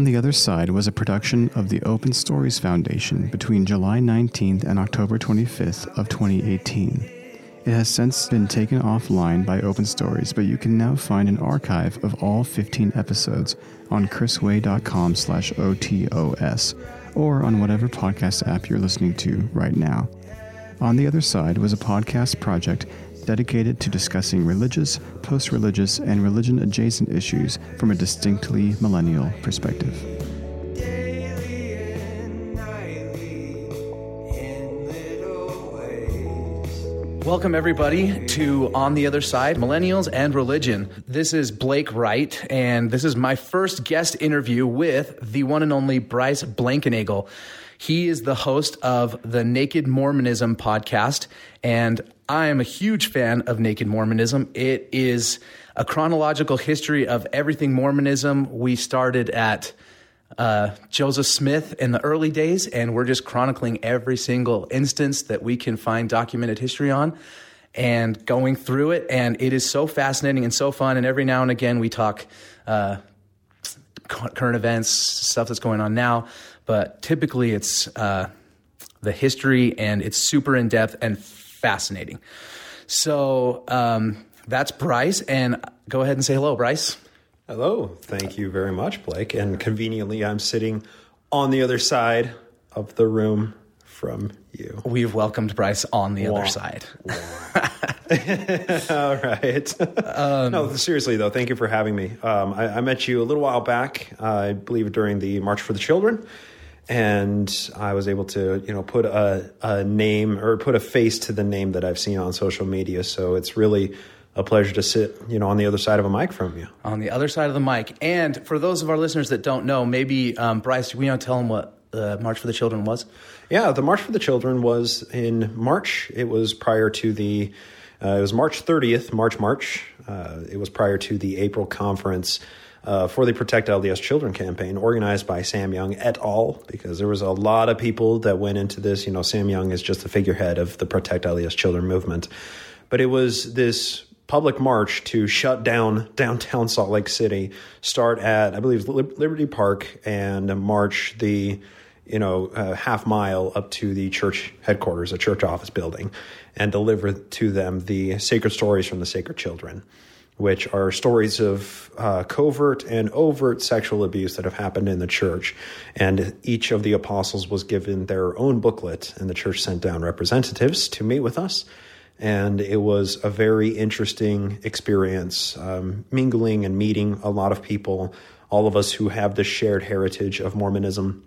On the Other Side was a production of the Open Stories Foundation between July 19th and October 25th of 2018. It has since been taken offline by Open Stories, but you can now find an archive of all 15 episodes on chrisway.com slash OTOS or on whatever podcast app you're listening to right now. On the Other Side was a podcast project dedicated to discussing religious, post religious, and religion adjacent issues from a distinctly millennial perspective. Welcome, everybody, to On the Other Side Millennials and Religion. This is Blake Wright, and this is my first guest interview with the one and only Bryce Blankenagel. He is the host of the Naked Mormonism podcast, and I am a huge fan of Naked Mormonism. It is a chronological history of everything Mormonism. We started at uh, Joseph Smith in the early days, and we're just chronicling every single instance that we can find documented history on and going through it. And it is so fascinating and so fun. And every now and again, we talk uh, current events, stuff that's going on now but typically it's uh, the history and it's super in depth and fascinating. So um, that's Bryce, and go ahead and say hello, Bryce. Hello, thank you very much, Blake. And conveniently, I'm sitting on the other side of the room from you. We've welcomed Bryce on the Wah. other side. All right. Um, no, seriously though, thank you for having me. Um, I, I, met you a little while back, uh, I believe during the March for the Children, and I was able to, you know, put a, a name or put a face to the name that I've seen on social media. So it's really a pleasure to sit, you know, on the other side of a mic from you. On the other side of the mic. And for those of our listeners that don't know, maybe um, Bryce, we don't tell them what the March for the Children was? Yeah, the March for the Children was in March. It was prior to the, uh, it was March 30th, March March. Uh, it was prior to the April conference uh, for the Protect LDS Children campaign, organized by Sam Young et al., because there was a lot of people that went into this. You know, Sam Young is just the figurehead of the Protect LDS Children movement. But it was this public march to shut down downtown Salt Lake City, start at, I believe, Liberty Park, and march the you know, uh, half mile up to the church headquarters, a church office building, and deliver to them the sacred stories from the sacred children which are stories of uh, covert and overt sexual abuse that have happened in the church. And each of the apostles was given their own booklet, and the church sent down representatives to meet with us. And it was a very interesting experience, um, mingling and meeting a lot of people, all of us who have this shared heritage of Mormonism,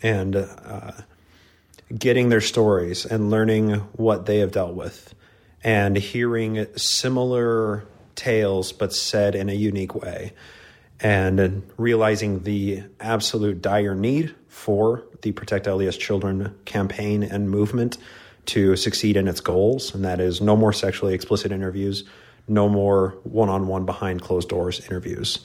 and uh, getting their stories and learning what they have dealt with, and hearing similar tales, but said in a unique way. And realizing the absolute dire need for the Protect LDS Children campaign and movement to succeed in its goals, and that is no more sexually explicit interviews, no more one-on-one behind closed doors interviews.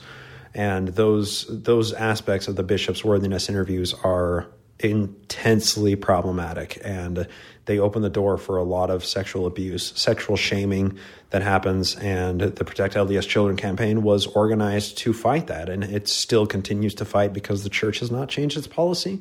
And those those aspects of the bishop's worthiness interviews are intensely problematic and they open the door for a lot of sexual abuse, sexual shaming that happens. And the Protect LDS Children campaign was organized to fight that. And it still continues to fight because the church has not changed its policy.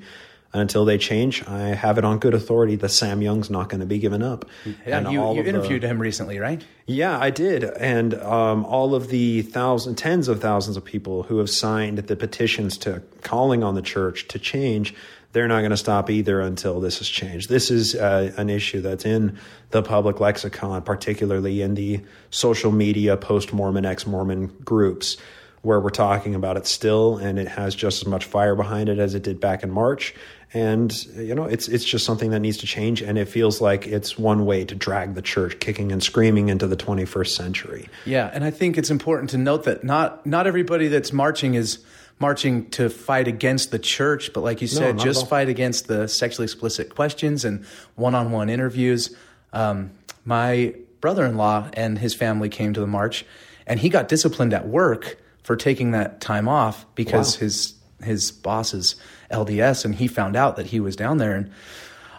And until they change, I have it on good authority that Sam Young's not going to be given up. Yeah, and you, you interviewed the, him recently, right? Yeah, I did. And um, all of the thousands, tens of thousands of people who have signed the petitions to calling on the church to change they're not going to stop either until this is changed. This is uh, an issue that's in the public lexicon, particularly in the social media post Mormon, ex Mormon groups, where we're talking about it still, and it has just as much fire behind it as it did back in March. And you know, it's it's just something that needs to change, and it feels like it's one way to drag the church kicking and screaming into the 21st century. Yeah, and I think it's important to note that not not everybody that's marching is marching to fight against the church, but like you said, no, just fight against the sexually explicit questions and one on one interviews. Um, my brother in law and his family came to the march, and he got disciplined at work for taking that time off because wow. his his boss is LDS, and he found out that he was down there. And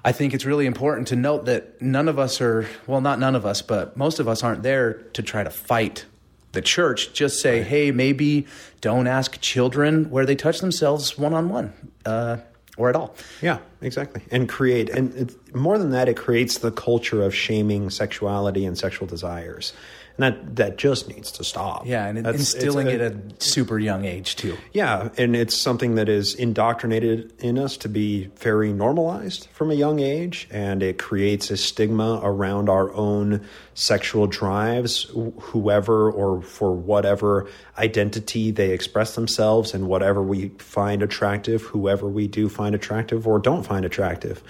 I think it's really important to note that none of us are well, not none of us, but most of us aren't there to try to fight the church just say, hey, maybe don't ask children where they touch themselves one on one or at all. Yeah, exactly. And create, and more than that, it creates the culture of shaming sexuality and sexual desires. That, that just needs to stop. Yeah, and That's- instilling it at a super young age, too. Yeah, and it's something that is indoctrinated in us to be very normalized from a young age, and it creates a stigma around our own sexual drives, whoever or for whatever identity they express themselves, and whatever we find attractive, whoever we do find attractive or don't find attractive.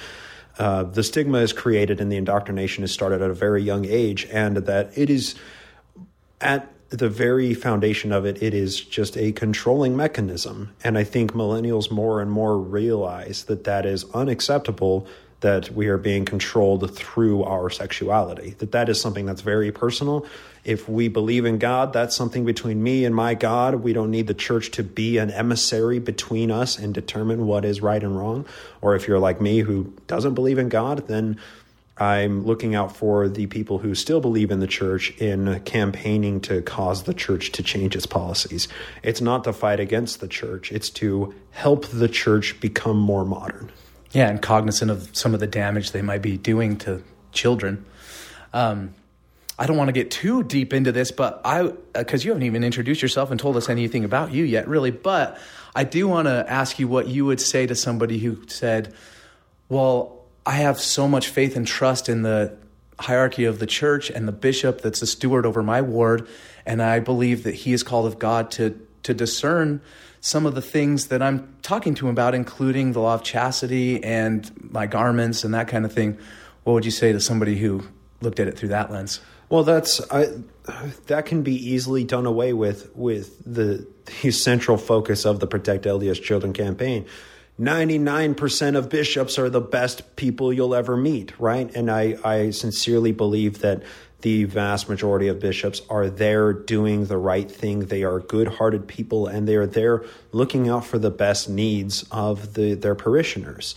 Uh, the stigma is created and the indoctrination is started at a very young age, and that it is at the very foundation of it, it is just a controlling mechanism. And I think millennials more and more realize that that is unacceptable. That we are being controlled through our sexuality. That that is something that's very personal. If we believe in God, that's something between me and my God. We don't need the church to be an emissary between us and determine what is right and wrong. Or if you're like me who doesn't believe in God, then I'm looking out for the people who still believe in the church in campaigning to cause the church to change its policies. It's not to fight against the church, it's to help the church become more modern. Yeah, and cognizant of some of the damage they might be doing to children. Um, I don't want to get too deep into this, but I, because you haven't even introduced yourself and told us anything about you yet, really. But I do want to ask you what you would say to somebody who said, Well, I have so much faith and trust in the hierarchy of the church and the bishop that's the steward over my ward, and I believe that he is called of God to, to discern some of the things that I'm talking to him about, including the law of chastity and my garments and that kind of thing. What would you say to somebody who looked at it through that lens? Well, that's I, that can be easily done away with with the, the central focus of the Protect LDS Children campaign. 99% of bishops are the best people you'll ever meet, right? And I, I sincerely believe that the vast majority of bishops are there doing the right thing. They are good hearted people and they are there looking out for the best needs of the, their parishioners.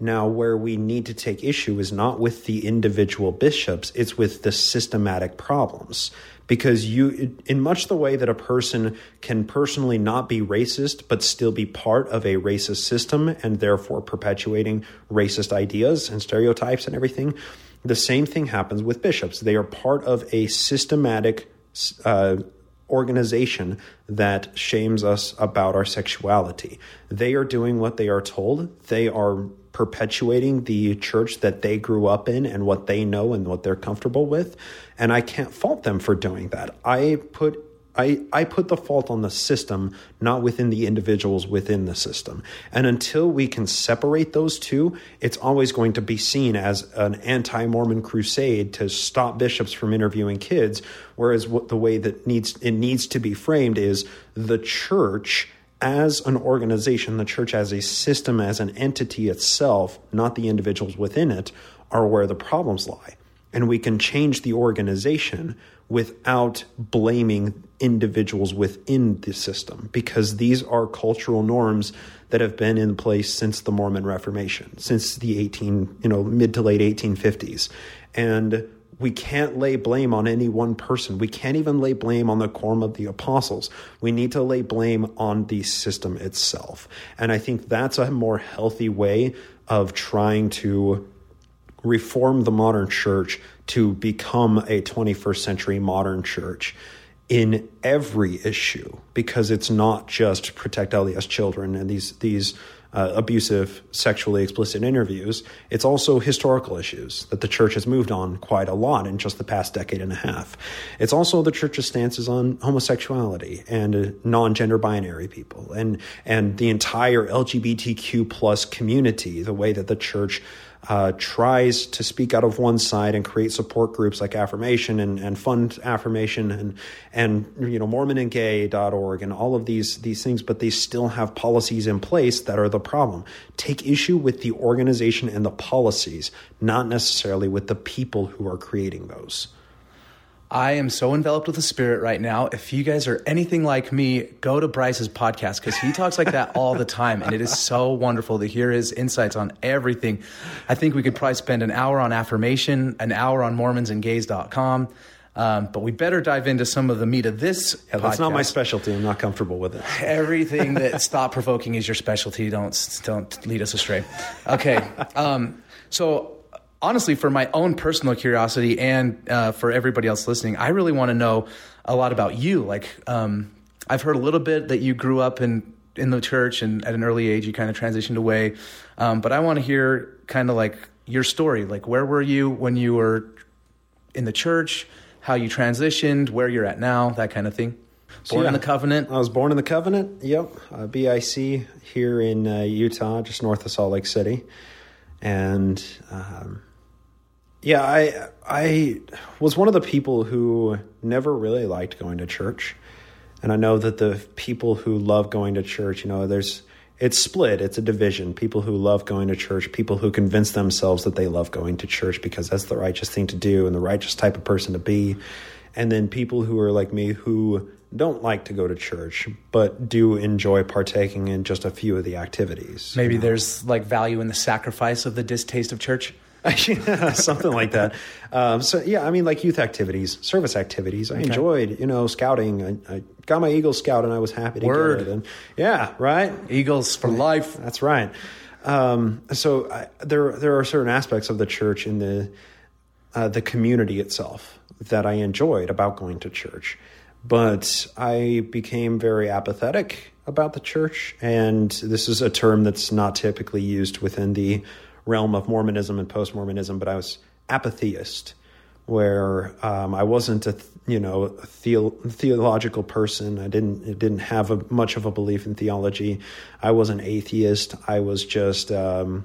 Now, where we need to take issue is not with the individual bishops, it's with the systematic problems. Because you, in much the way that a person can personally not be racist, but still be part of a racist system and therefore perpetuating racist ideas and stereotypes and everything, the same thing happens with bishops. They are part of a systematic uh, organization that shames us about our sexuality. They are doing what they are told. They are perpetuating the church that they grew up in and what they know and what they're comfortable with. And I can't fault them for doing that. I put I, I put the fault on the system, not within the individuals within the system. And until we can separate those two, it's always going to be seen as an anti Mormon crusade to stop bishops from interviewing kids. Whereas what the way that needs it needs to be framed is the church as an organization, the church as a system, as an entity itself, not the individuals within it, are where the problems lie. And we can change the organization without blaming individuals within the system because these are cultural norms that have been in place since the Mormon Reformation, since the 18, you know, mid to late 1850s. And we can't lay blame on any one person. We can't even lay blame on the quorum of the apostles. We need to lay blame on the system itself. And I think that's a more healthy way of trying to reform the modern church to become a 21st century modern church in every issue because it's not just protect LDS children and these these uh, abusive sexually explicit interviews it's also historical issues that the church has moved on quite a lot in just the past decade and a half. It's also the church's stances on homosexuality and uh, non-gender binary people and and the entire LGBTQ plus community the way that the church uh, tries to speak out of one side and create support groups like affirmation and, and fund affirmation and and you know mormonandgay.org and all of these these things but they still have policies in place that are the problem. Take issue with the organization and the policies not necessarily with the people who are creating those I am so enveloped with the spirit right now. If you guys are anything like me, go to Bryce's podcast because he talks like that all the time. And it is so wonderful to hear his insights on everything. I think we could probably spend an hour on affirmation, an hour on mormonsandgays.com. Um, but we better dive into some of the meat of this. Yeah, that's not my specialty. I'm not comfortable with it. Everything that's thought provoking is your specialty. Don't don't lead us astray. Okay. Um, so honestly, for my own personal curiosity and uh, for everybody else listening, I really want to know a lot about you. Like, um, I've heard a little bit that you grew up in in the church, and at an early age, you kind of transitioned away. Um, but I want to hear kind of like your story. Like, where were you when you were in the church? How you transitioned? Where you're at now? That kind of thing. Born yeah. in the covenant. I was born in the Covenant. Yep, uh, BIC here in uh, Utah, just north of Salt Lake City, and um, yeah, I I was one of the people who never really liked going to church, and I know that the people who love going to church, you know, there's it's split. It's a division. People who love going to church, people who convince themselves that they love going to church because that's the righteous thing to do and the righteous type of person to be. And then people who are like me who don't like to go to church but do enjoy partaking in just a few of the activities. Maybe there's like value in the sacrifice of the distaste of church. something like that. Um, so yeah, I mean, like youth activities, service activities. I enjoyed, you know, scouting. I, I got my Eagle Scout, and I was happy to Word. get it. And yeah, right. Eagles for life. That's right. Um, so I, there, there are certain aspects of the church in the uh, the community itself that I enjoyed about going to church, but I became very apathetic about the church, and this is a term that's not typically used within the realm of Mormonism and post Mormonism, but I was apatheist, where um, I wasn't a you know a theo- theological person. I didn't didn't have a, much of a belief in theology. I was an atheist. I was just um,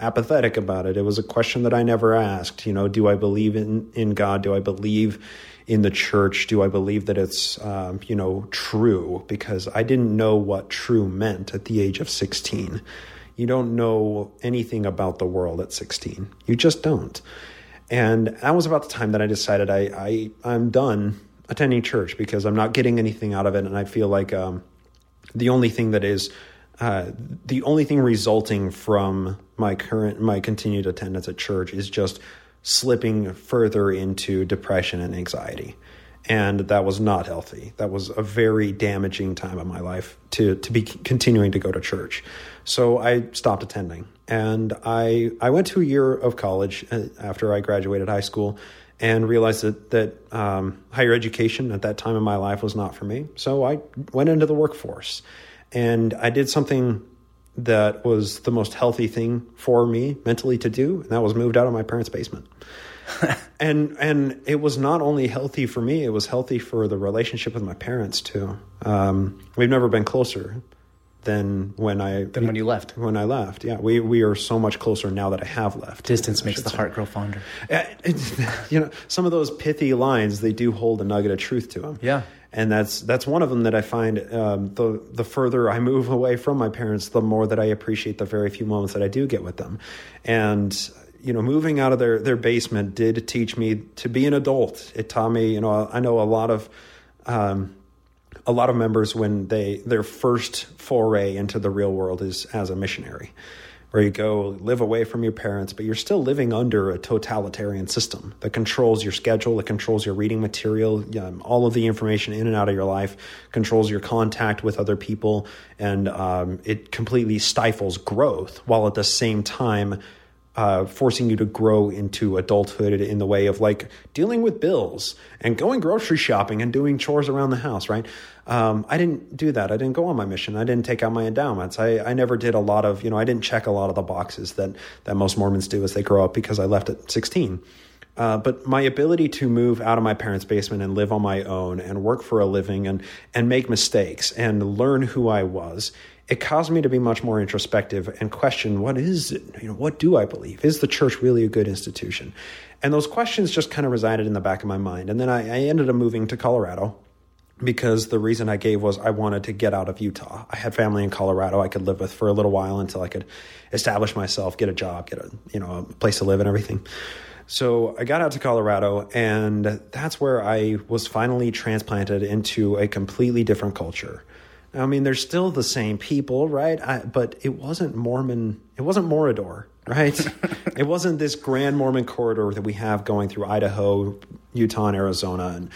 apathetic about it. It was a question that I never asked. You know, do I believe in in God? Do I believe in the church? Do I believe that it's um, you know true? Because I didn't know what true meant at the age of sixteen. You don't know anything about the world at sixteen. You just don't. And that was about the time that I decided I, I I'm done attending church because I'm not getting anything out of it, and I feel like um, the only thing that is uh, the only thing resulting from my current my continued attendance at church is just slipping further into depression and anxiety and that was not healthy. That was a very damaging time of my life to to be continuing to go to church. So i stopped attending. And i i went to a year of college uh, after i graduated high school and realized that that um, higher education at that time in my life was not for me. So i went into the workforce and I did something that was the most healthy thing for me mentally to do, and that was moved out of my parents' basement. and and it was not only healthy for me; it was healthy for the relationship with my parents too. Um, we've never been closer than when I Than when you left. When I left, yeah, we we are so much closer now that I have left. Distance makes the say. heart grow fonder. Uh, it's- you know, some of those pithy lines they do hold a nugget of truth to them. Yeah. and that's that's one of them that I find um, the the further I move away from my parents, the more that I appreciate the very few moments that I do get with them, and you know, moving out of their their basement did teach me to be an adult. It taught me, you know, I know a lot of. Um, a lot of members when they their first foray into the real world is as a missionary where you go live away from your parents but you're still living under a totalitarian system that controls your schedule that controls your reading material all of the information in and out of your life controls your contact with other people and um, it completely stifles growth while at the same time uh, forcing you to grow into adulthood in the way of like dealing with bills and going grocery shopping and doing chores around the house, right? Um, I didn't do that. I didn't go on my mission. I didn't take out my endowments. I, I never did a lot of, you know, I didn't check a lot of the boxes that, that most Mormons do as they grow up because I left at 16. Uh, but my ability to move out of my parents' basement and live on my own and work for a living and and make mistakes and learn who I was, it caused me to be much more introspective and question what is it? You know, what do I believe? Is the church really a good institution? And those questions just kind of resided in the back of my mind. And then I, I ended up moving to Colorado because the reason I gave was I wanted to get out of Utah. I had family in Colorado I could live with for a little while until I could establish myself, get a job, get a you know a place to live and everything. So I got out to Colorado, and that's where I was finally transplanted into a completely different culture. I mean, they're still the same people, right? I, but it wasn't Mormon. It wasn't Morador. right? it wasn't this grand Mormon corridor that we have going through Idaho, Utah, and Arizona. And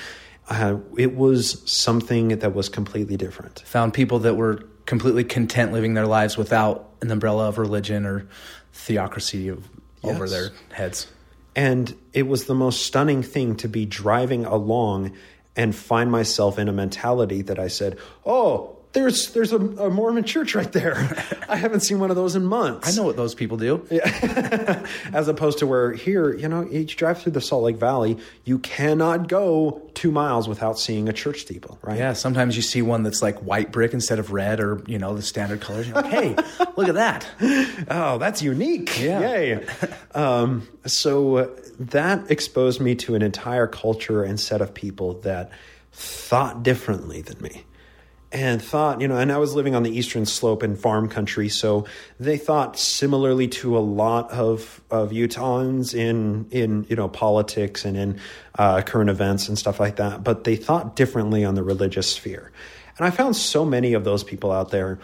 uh, it was something that was completely different. Found people that were completely content living their lives without an umbrella of religion or theocracy of, yes. over their heads. And it was the most stunning thing to be driving along and find myself in a mentality that I said, "Oh, there's there's a, a, Mormon church right there. I haven't seen one of those in months. I know what those people do. Yeah. As opposed to where here, you know, you drive through the Salt Lake Valley, you cannot go two miles without seeing a church steeple, right? Yeah. Sometimes you see one that's like white brick instead of red, or you know, the standard colors. You're like, hey, look at that. Oh, that's unique. Yeah. Yay. um, so that exposed me to an entire culture and set of people that thought differently than me and thought, you know, and I was living on the eastern slope in farm country, so they thought similarly to a lot of of Utahns in in you know politics and in uh, current events and stuff like that, but they thought differently on the religious sphere. And I found so many of those people out there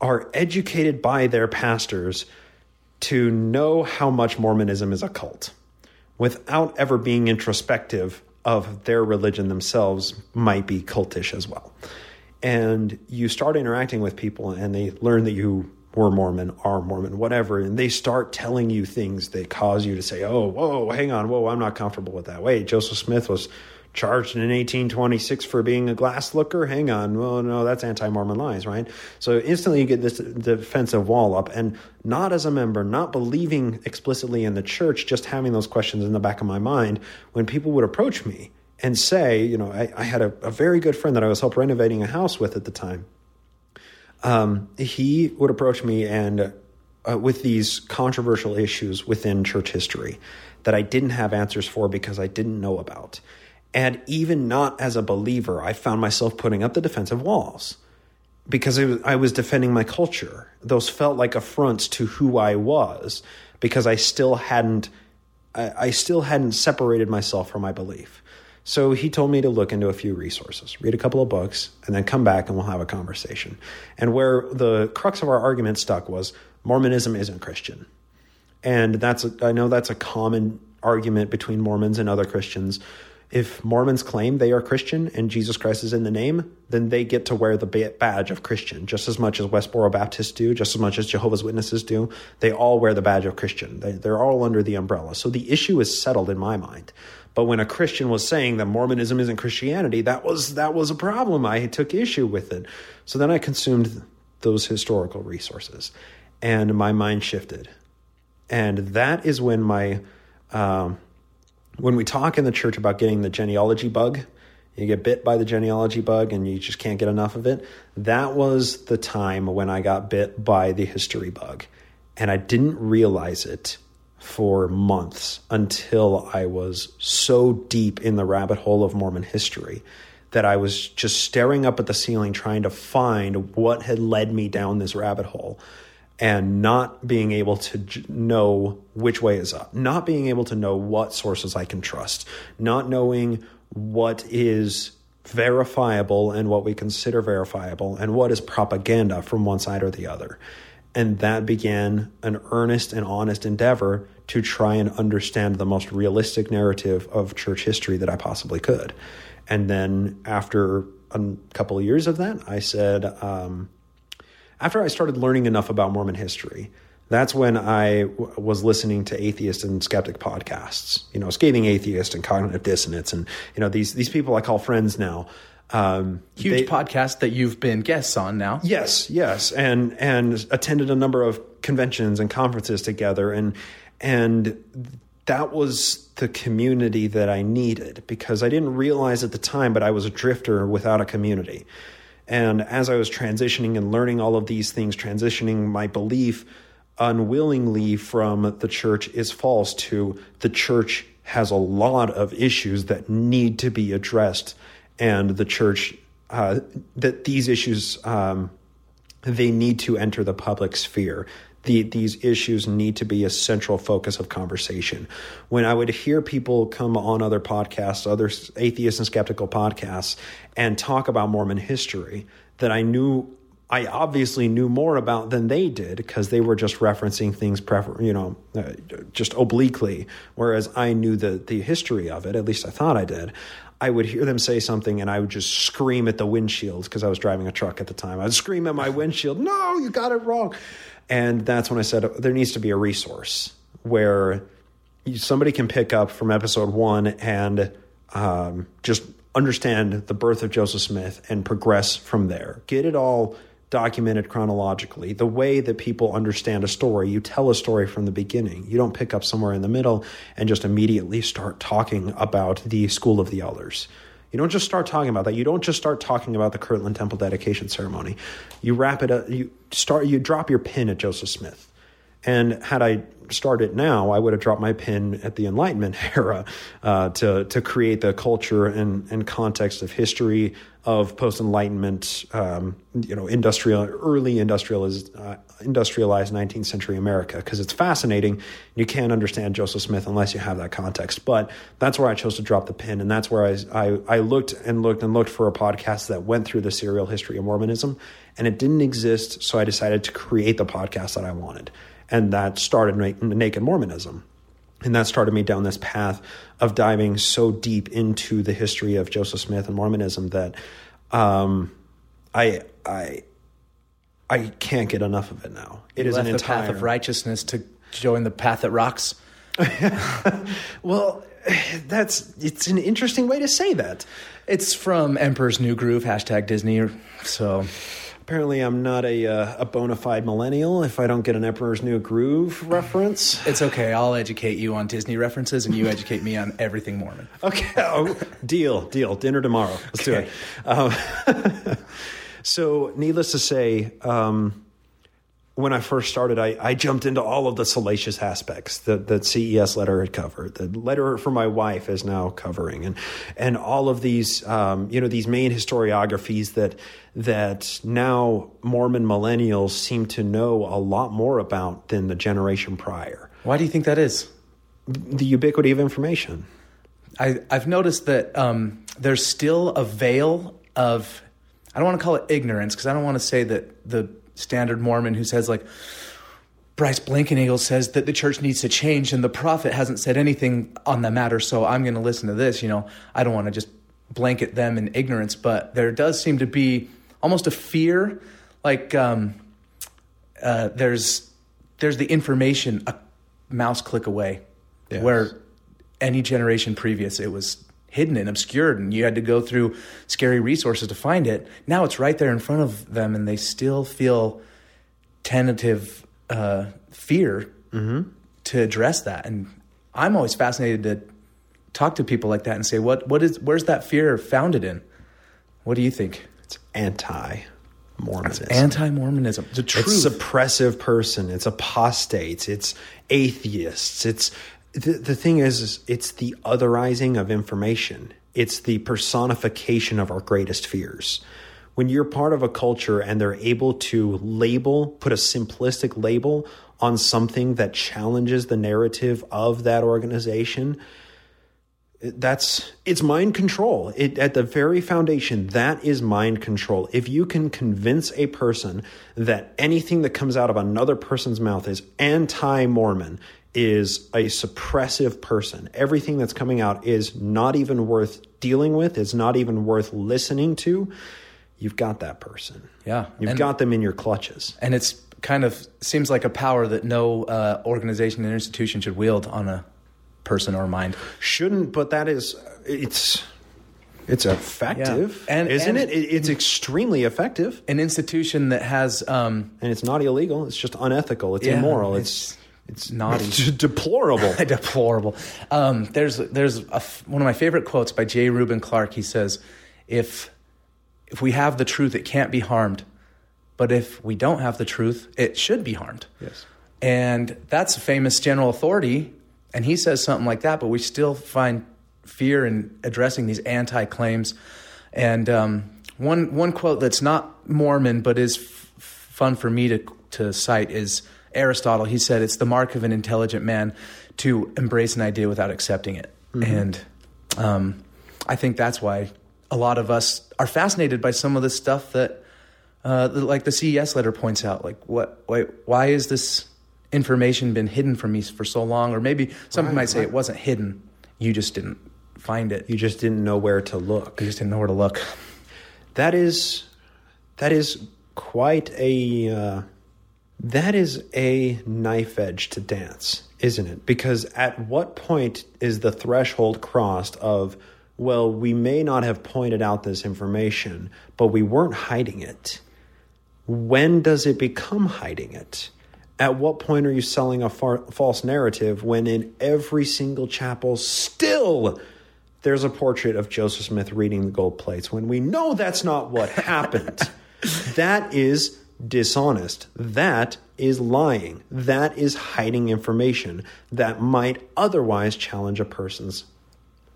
are educated by their pastors to know how much Mormonism is a cult without ever being introspective of their religion themselves might be cultish as well and you start interacting with people and they learn that you were Mormon, are Mormon, whatever, and they start telling you things that cause you to say, "Oh, whoa, hang on, whoa, I'm not comfortable with that." Wait, Joseph Smith was charged in 1826 for being a glass looker. Hang on, well, no, that's anti-Mormon lies, right? So instantly you get this defensive wall up, and not as a member, not believing explicitly in the church, just having those questions in the back of my mind when people would approach me and say, you know, I, I had a, a, very good friend that I was help renovating a house with at the time. Um, he would approach me and uh, with these controversial issues within church history that I didn't have answers for because I didn't know about. And even not as a believer, I found myself putting up the defensive walls because was, I was defending my culture. Those felt like affronts to who I was because I still hadn't, I, I still hadn't separated myself from my belief. So he told me to look into a few resources, read a couple of books, and then come back and we'll have a conversation. And where the crux of our argument stuck was Mormonism isn't Christian. And that's a, I know that's a common argument between Mormons and other Christians. If Mormons claim they are Christian and Jesus Christ is in the name, then they get to wear the badge of Christian just as much as Westboro Baptists do, just as much as Jehovah's Witnesses do. They all wear the badge of Christian. They, they're all under the umbrella. So the issue is settled in my mind. But when a Christian was saying that Mormonism isn't Christianity, that was that was a problem. I took issue with it. So then I consumed those historical resources, and my mind shifted. And that is when my um, when we talk in the church about getting the genealogy bug, you get bit by the genealogy bug and you just can't get enough of it. That was the time when I got bit by the history bug. And I didn't realize it for months until I was so deep in the rabbit hole of Mormon history that I was just staring up at the ceiling trying to find what had led me down this rabbit hole and not being able to know which way is up, not being able to know what sources I can trust, not knowing what is verifiable and what we consider verifiable and what is propaganda from one side or the other. And that began an earnest and honest endeavor to try and understand the most realistic narrative of church history that I possibly could. And then after a couple of years of that, I said, um, after I started learning enough about Mormon history, that's when I w- was listening to atheist and skeptic podcasts, you know, scathing atheist and cognitive dissonance, and you know these these people I call friends now. Um, Huge they, podcast that you've been guests on now. Yes, yes, and and attended a number of conventions and conferences together, and and that was the community that I needed because I didn't realize at the time, but I was a drifter without a community. And as I was transitioning and learning all of these things, transitioning my belief unwillingly from the church is false to the church has a lot of issues that need to be addressed and the church uh, that these issues um, they need to enter the public sphere. The, these issues need to be a central focus of conversation. When I would hear people come on other podcasts, other atheist and skeptical podcasts, and talk about Mormon history, that I knew I obviously knew more about than they did because they were just referencing things, prefer, you know, uh, just obliquely. Whereas I knew the the history of it. At least I thought I did. I would hear them say something and I would just scream at the windshield because I was driving a truck at the time. I would scream at my windshield, "No, you got it wrong!" And that's when I said there needs to be a resource where somebody can pick up from episode one and um, just understand the birth of Joseph Smith and progress from there. Get it all documented chronologically. The way that people understand a story, you tell a story from the beginning. You don't pick up somewhere in the middle and just immediately start talking about the School of the Elders. You don't just start talking about that. You don't just start talking about the Kirtland Temple dedication ceremony. You wrap it up. You start. You drop your pin at Joseph Smith. And had I started now, I would have dropped my pin at the Enlightenment era uh, to to create the culture and, and context of history of post Enlightenment, um, you know, industrial early industrialized uh, industrialized 19th century America because it's fascinating. You can't understand Joseph Smith unless you have that context. But that's where I chose to drop the pin, and that's where I I, I looked and looked and looked for a podcast that went through the serial history of Mormonism, and it didn't exist. So I decided to create the podcast that I wanted and that started Naked Mormonism. And that started me down this path of diving so deep into the history of Joseph Smith and Mormonism that um, I I I can't get enough of it now. It you is an the entire path of righteousness to join the path that rocks. well, that's it's an interesting way to say that. It's from Emperor's New Groove hashtag Disney. So Apparently, I'm not a uh, a bona fide millennial if I don't get an Emperor's New Groove reference. It's okay. I'll educate you on Disney references, and you educate me on everything Mormon. Okay, oh, deal, deal. Dinner tomorrow. Let's okay. do it. Um, so, needless to say, um, when I first started, I, I, jumped into all of the salacious aspects that, that CES letter had covered. The letter for my wife is now covering, and and all of these, um, you know, these main historiographies that that now Mormon millennials seem to know a lot more about than the generation prior. Why do you think that is? The ubiquity of information. I, I've noticed that um, there's still a veil of, I don't want to call it ignorance because I don't want to say that the standard Mormon who says, like, Bryce Blankenagel says that the church needs to change and the prophet hasn't said anything on the matter, so I'm going to listen to this. You know, I don't want to just blanket them in ignorance, but there does seem to be almost a fear, like um, uh, there's there's the information a mouse click away, yes. where any generation previous it was hidden and obscured, and you had to go through scary resources to find it. Now it's right there in front of them, and they still feel tentative uh, fear mm-hmm. to address that. And I'm always fascinated to talk to people like that and say, what what is where's that fear founded in? What do you think? It's anti Mormonism. Anti Mormonism. It's, it's suppressive person. It's apostates. It's atheists. It's the, the thing is, is, it's the otherizing of information. It's the personification of our greatest fears. When you're part of a culture and they're able to label, put a simplistic label on something that challenges the narrative of that organization, that's it's mind control it, at the very foundation that is mind control if you can convince a person that anything that comes out of another person's mouth is anti-mormon is a suppressive person everything that's coming out is not even worth dealing with it's not even worth listening to you've got that person yeah you've and, got them in your clutches and it's kind of seems like a power that no uh, organization and institution should wield on a person or mind. Shouldn't, but that is it's it's effective, yeah. and isn't and it? It's extremely effective. An institution that has, um, and it's not illegal. It's just unethical. It's yeah, immoral. It's it's, naughty. It's deplorable. deplorable. Um, there's there's a, one of my favorite quotes by J. Reuben Clark. He says, "If if we have the truth, it can't be harmed, but if we don't have the truth, it should be harmed." Yes. And that's a famous general authority and he says something like that, but we still find fear in addressing these anti claims. And um, one, one quote that's not Mormon, but is f- fun for me to, to cite is Aristotle. He said, It's the mark of an intelligent man to embrace an idea without accepting it. Mm-hmm. And um, I think that's why a lot of us are fascinated by some of the stuff that uh, like the CES letter points out, like what, why, why is this information been hidden from me for so long? Or maybe somebody Right, might say right. it wasn't hidden, you just didn't find it. You just didn't know where to look. You just didn't know where to look. That is that is quite a uh, that is a knife edge to dance, isn't it? Because at what point is the threshold crossed of well, we may not have pointed out this information, but we weren't hiding it. When does it become hiding it? At what point are you selling a far, false narrative when in every single chapel still there's a portrait of Joseph Smith reading the gold plates when we know that's not what happened? that is dishonest. That is lying. That is hiding information that might otherwise challenge a person's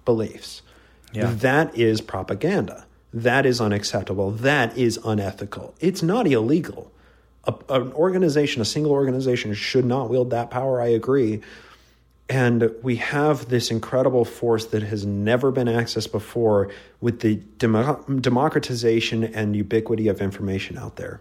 beliefs. Yeah. That is propaganda. That is unacceptable. That is unethical. It's not illegal. A, an organization, a single organization, should not wield that power. I agree. And we have this incredible force that has never been accessed before with the demo- democratization and ubiquity of information out there.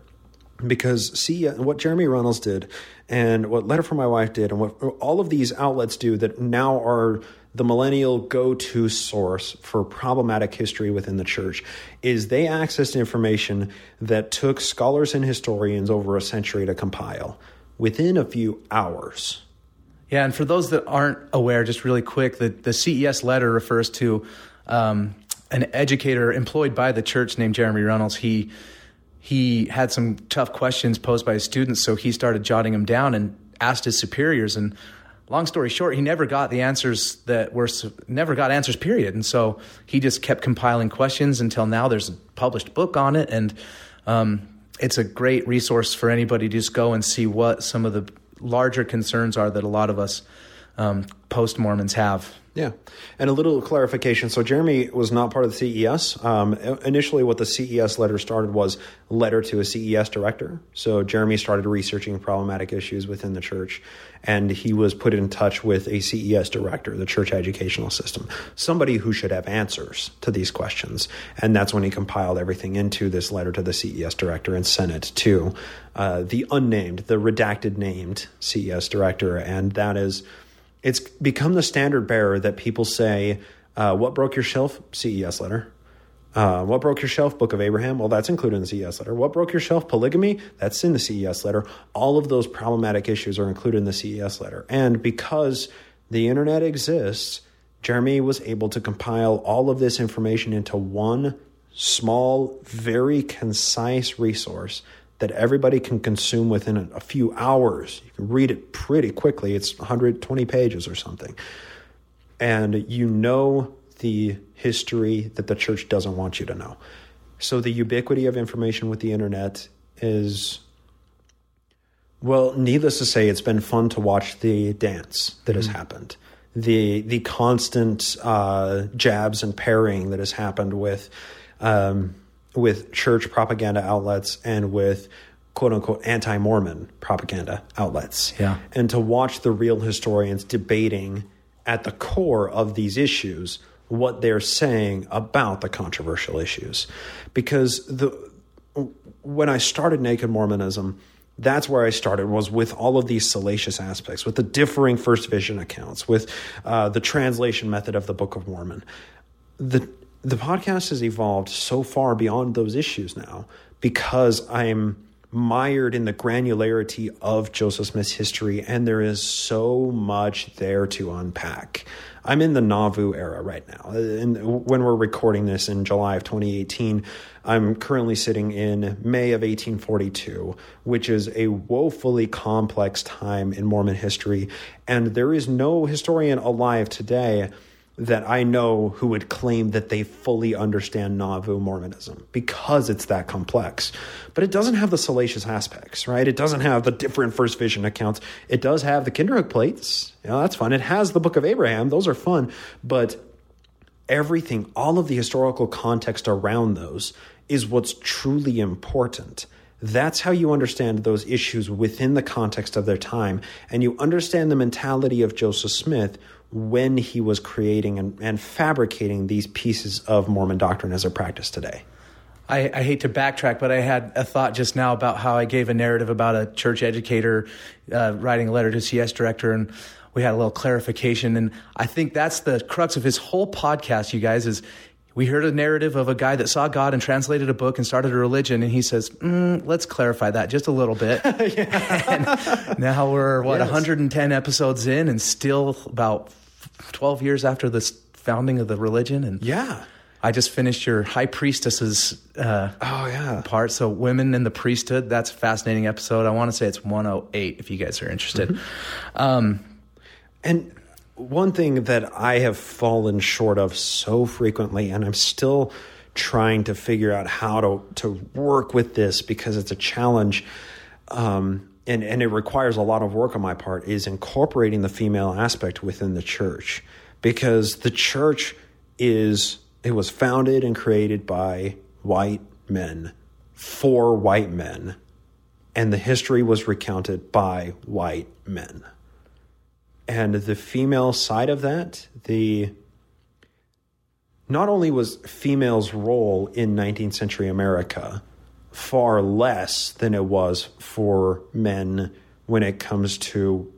Because see what Jeremy Runnells did, and what Letter from My Wife did, and what all of these outlets do that now are the millennial go to source for problematic history within the church is they accessed information that took scholars and historians over a century to compile within a few hours. Yeah, and for those that aren't aware, just really quick, the, the CES letter refers to um, an educator employed by the church named Jeremy Runnells. He he had some tough questions posed by his students, so he started jotting them down and asked his superiors. And long story short, he never got the answers that were never got answers. Period. And so he just kept compiling questions until now. There's a published book on it, and um, it's a great resource for anybody to just go and see what some of the larger concerns are that a lot of us um, post Mormons have. Yeah. And a little clarification. So Jeremy was not part of the CES. Um, initially, what the CES letter started was letter to a CES director. So Jeremy started researching problematic issues within the church, and he was put in touch with a CES director, the church educational system, somebody who should have answers to these questions. And that's when he compiled everything into this letter to the CES director and sent it to uh, the unnamed, the redacted named CES director. And that is it's become the standard bearer that people say, uh, "What broke your shelf?" CES letter. Uh, what broke your shelf? Book of Abraham. Well, that's included in the CES letter. What broke your shelf? Polygamy. That's in the CES letter. All of those problematic issues are included in the CES letter. And because the internet exists, Jeremy was able to compile all of this information into one small, very concise resource that everybody can consume within a, few hours. You can read it pretty quickly. It's 120 pages or something. And you know the history that the church doesn't want you to know. So the ubiquity of information with the internet is well, needless to say, it's been fun to watch the dance that has happened. The the constant uh, jabs and pairing that has happened with um, with church propaganda outlets and with quote unquote anti Mormon propaganda outlets. Yeah. And to watch the real historians debating at the core of these issues what they're saying about the controversial issues. Because the when I started Naked Mormonism, that's where I started was with all of these salacious aspects, with the differing First Vision accounts, with uh, the translation method of the Book of Mormon. The the podcast has evolved so far beyond those issues now because I'm mired in the granularity of Joseph Smith's history, and there is so much there to unpack. I'm in the Nauvoo era right now. And when we're recording this in July of 2018, I'm currently sitting in May of 1842, which is a woefully complex time in Mormon history. And there is no historian alive today that I know who would claim that they fully understand Nauvoo Mormonism because it's that complex. But it doesn't have the salacious aspects, right? It doesn't have the different First Vision accounts. It does have the Kinderhook plates. Know, that's fun. It has the Book of Abraham. Those are fun. But everything, all of the historical context around those is what's truly important. That's how you understand those issues within the context of their time. And you understand the mentality of Joseph Smith when he was creating and, and fabricating these pieces of Mormon doctrine as a practice today. I, I, hate to backtrack, but I had a thought just now about how I gave a narrative about a church educator uh, writing a letter to CS director, and we had a little clarification. And I think that's the crux of his whole podcast, you guys, is we heard a narrative of a guy that saw God and translated a book and started a religion, and he says, mm, "Let's clarify that just a little bit." now we're what yes. 110 episodes in, and still about 12 years after the founding of the religion, and yeah, I just finished your high priestesses uh, oh yeah part. So women in the priesthood. That's a fascinating episode. I want to say it's 108 if you guys are interested. Mm-hmm. Um, and one thing that I have fallen short of so frequently, and I'm still trying to figure out how to to work with this because it's a challenge. Um, and, and it requires a lot of work on my part is incorporating the female aspect within the church because the church is it was founded and created by white men for white men, and the history was recounted by white men. And the female side of that, the not only was females' role in 19th century America far less than it was for men when it comes to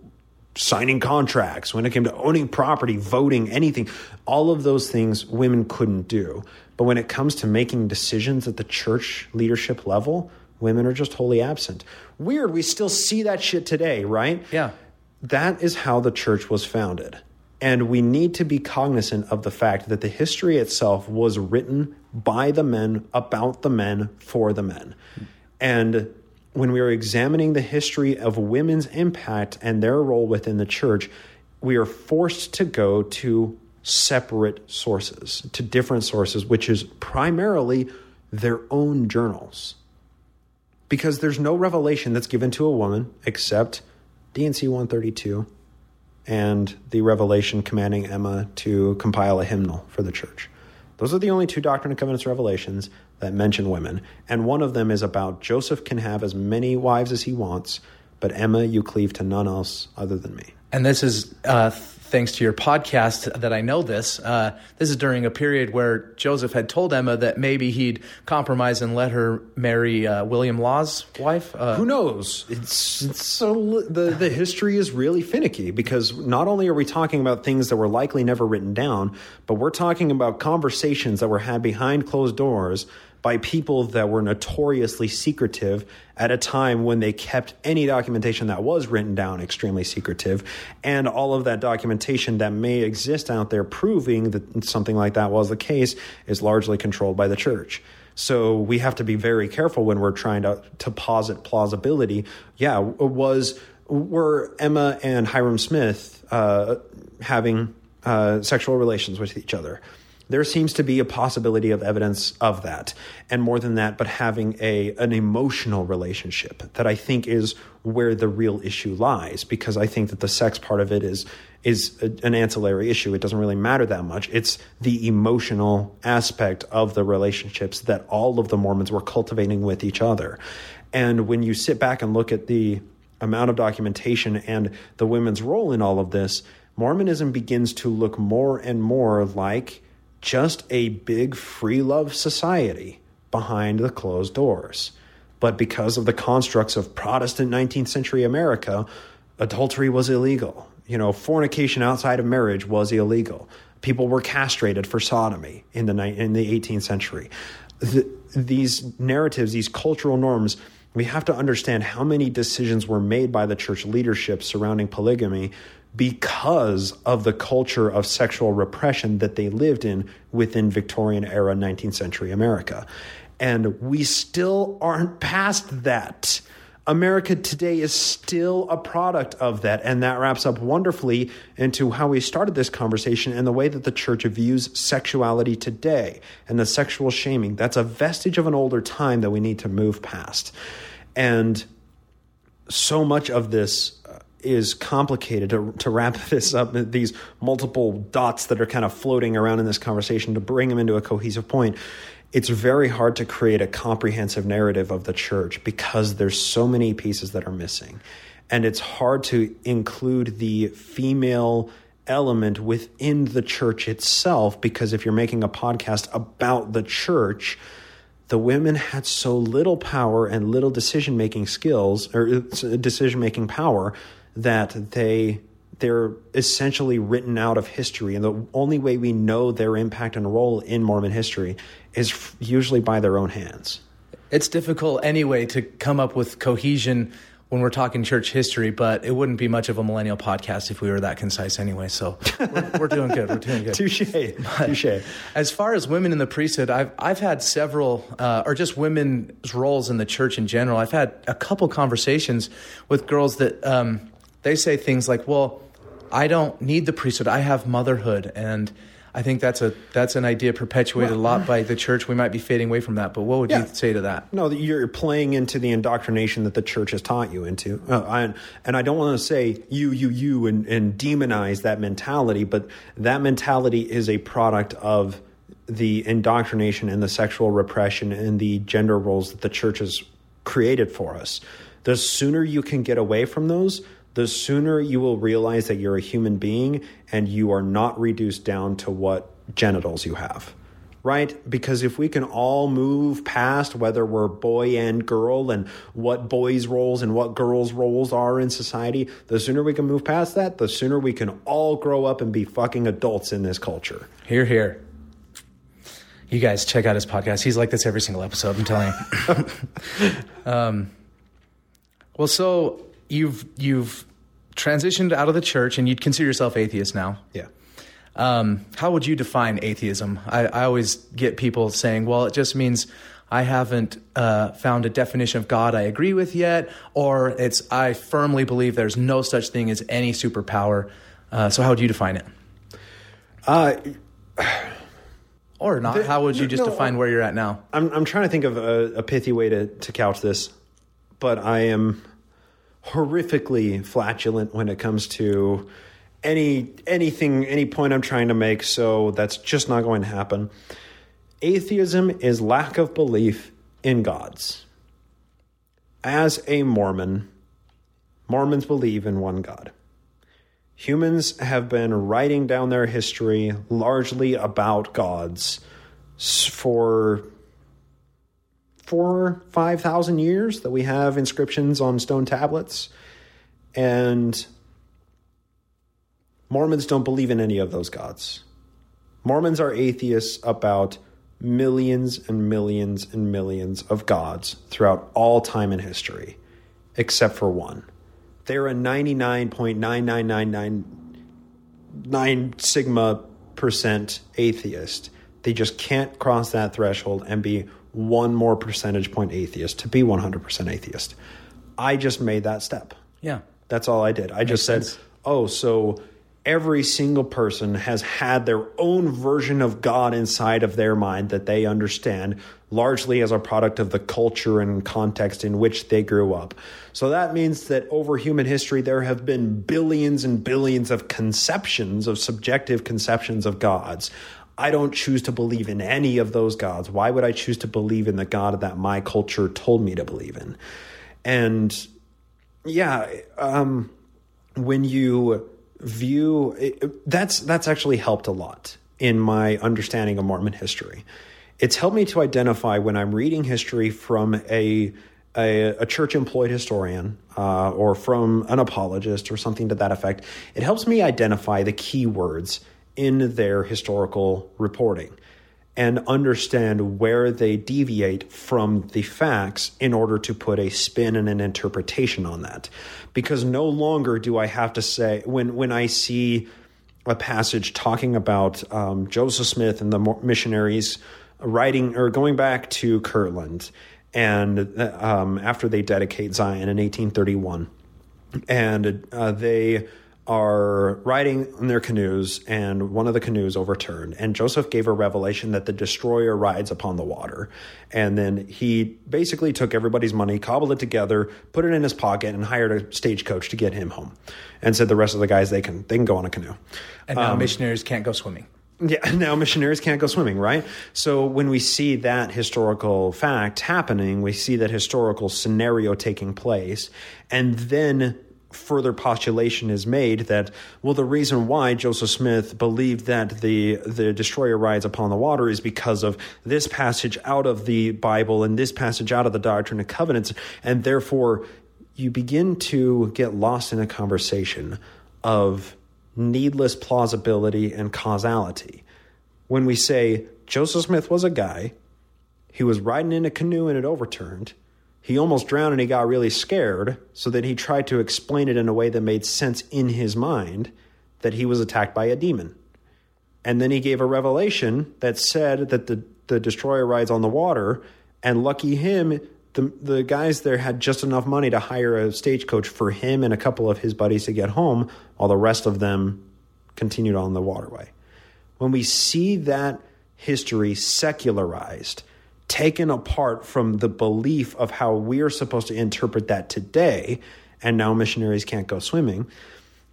signing contracts, when it came to owning property, voting, anything, all of those things women couldn't do. But when it comes to making decisions at the church leadership level, women are just wholly absent. Weird, we still see that shit today, right? Yeah. That is how the church was founded. And we need to be cognizant of the fact that the history itself was written by the men, about the men, for the men. And when we are examining the history of women's impact and their role within the church, we are forced to go to separate sources, to different sources, which is primarily their own journals. Because there's no revelation that's given to a woman except D&C 132 and the revelation commanding Emma to compile a hymnal for the church. Those are the only two Doctrine and Covenants revelations that mention women. And one of them is about Joseph can have as many wives as he wants, but Emma, you cleave to none else other than me. And this is uh, thanks to your podcast that I know this. Uh, this is during a period where Joseph had told Emma that maybe he'd compromise and let her marry uh, William Law's wife. Uh, Who knows? It's, it's so the the history is really finicky because not only are we talking about things that were likely never written down, but we're talking about conversations that were had behind closed doors by people that were notoriously secretive at a time when they kept any documentation that was written down extremely secretive, and all of that documentation that may exist out there proving that something like that was the case is largely controlled by the church. So we have to be very careful when we're trying to, to posit plausibility. Yeah, was were Emma and Hyrum Smith uh, having uh, sexual relations with each other? There seems to be a possibility of evidence of that and more than that but having a an emotional relationship that i think is where the real issue lies because i think that the sex part of it is is a, an ancillary issue. It doesn't really matter that much. It's the emotional aspect of the relationships that all of the mormons were cultivating with each other. And when you sit back and look at the amount of documentation and the women's role in all of this mormonism begins to look more and more like just a big free love society behind the closed doors. But because of the constructs of Protestant 19th century America, adultery was illegal. You know, fornication outside of marriage was illegal. People were castrated for sodomy in the in the 18th century. The, these narratives, these cultural norms, we have to understand how many decisions were made by the church leadership surrounding polygamy because of the culture of sexual repression that they lived in within Victorian era 19th century America. And we still aren't past that. America today is still a product of that. And that wraps up wonderfully into how we started this conversation and the way that the church views sexuality today and the sexual shaming. That's a vestige of an older time that we need to move past. And so much of this is complicated to, to wrap this up, these multiple dots that are kind of floating around in this conversation to bring them into a cohesive point. It's very hard to create a comprehensive narrative of the church because there's so many pieces that are missing. And it's hard to include the female element within the church itself because if you're making a podcast about the church, the women had so little power and little decision making skills or uh, decision making power that they they're essentially written out of history and the only way we know their impact and role in mormon history is usually by their own hands it's difficult anyway to come up with cohesion when we're talking church history, but it wouldn't be much of a millennial podcast if we were that concise anyway. So we're, we're doing good. We're doing good. Touche. Touche. As far as women in the priesthood, I've I've had several, uh, or just women's roles in the church in general. I've had a couple conversations with girls that um, they say things like, "Well, I don't need the priesthood. I have motherhood," and I think that's a that's an idea perpetuated well, a lot by the church. We might be fading away from that, but what would yeah. you say to that? No, you're playing into the indoctrination that the church has taught you into, uh, I, and I don't want to say you, you, you, and, and demonize that mentality, but that mentality is a product of the indoctrination and the sexual repression and the gender roles that the church has created for us. The sooner you can get away from those, the sooner you will realize that you're a human being and you are not reduced down to what genitals you have. Right? Because if we can all move past whether we're boy and girl and what boys' roles and what girls' roles are in society, the sooner we can move past that, the sooner we can all grow up and be fucking adults in this culture. Here, here. You guys check out his podcast. He's like this every single episode, I'm telling you. um, well, so you've you've transitioned out of the church and you'd consider yourself atheist now. Yeah. Um, how would you define atheism? I, I, always get people saying, "Well, it just means I haven't uh, found a definition of God I agree with yet," or it's I firmly believe there's no such thing as any superpower. Uh, so, how would you define it? Uh, or not? The, how would you just no, define where you're at now? I'm I'm trying to think of a, a pithy way to to couch this, but I am horrifically flatulent when it comes to any anything any point I'm trying to make so that's just not going to happen. Atheism is lack of belief in gods. As a Mormon, Mormons believe in one God. Humans have been writing down their history largely about gods for four, five thousand years that we have inscriptions on stone tablets. And Mormons don't believe in any of those gods. Mormons are atheists about millions and millions and millions of gods throughout all time in history, except for one. They're a 99.99999 sigma percent atheist. They just can't cross that threshold and be one more percentage point atheist to be 100% atheist. I just made that step. Yeah. That's all I did. I Makes just said, sense. oh, so every single person has had their own version of God inside of their mind that they understand, largely as a product of the culture and context in which they grew up. So that means that over human history, there have been billions and billions of conceptions, of subjective conceptions of gods. I don't choose to believe in any of those gods. Why would I choose to believe in the God that my culture told me to believe in? And yeah, um, when you view it, that's that's actually helped a lot in my understanding of Mormon history. It's helped me to identify when I'm reading history from a a, a church employed historian uh, or from an apologist or something to that effect. It helps me identify the key words in their historical reporting and understand where they deviate from the facts in order to put a spin and an interpretation on that. Because no longer do I have to say, when, when I see a passage talking about um, Joseph Smith and the missionaries writing or going back to Kirtland, and um, after they dedicate Zion in 1831, and uh, they are riding in their canoes, and one of the canoes overturned. And Joseph gave a revelation that the destroyer rides upon the water. And then he basically took everybody's money, cobbled it together, put it in his pocket, and hired a stagecoach to get him home. And said the rest of the guys they can they can go on a canoe. And now um, missionaries can't go swimming. Yeah, now missionaries can't go swimming, right? So when we see that historical fact happening, we see that historical scenario taking place, and then further postulation is made that well the reason why Joseph Smith believed that the the destroyer rides upon the water is because of this passage out of the Bible and this passage out of the Doctrine and Covenants and therefore you begin to get lost in a conversation of needless plausibility and causality. When we say Joseph Smith was a guy he was riding in a canoe and it overturned he almost drowned and he got really scared, so that he tried to explain it in a way that made sense in his mind that he was attacked by a demon. And then he gave a revelation that said that the, the destroyer rides on the water, and lucky him, the, the guys there had just enough money to hire a stagecoach for him and a couple of his buddies to get home, while the rest of them continued on the waterway. When we see that history secularized, taken apart from the belief of how we're supposed to interpret that today, and now missionaries can't go swimming.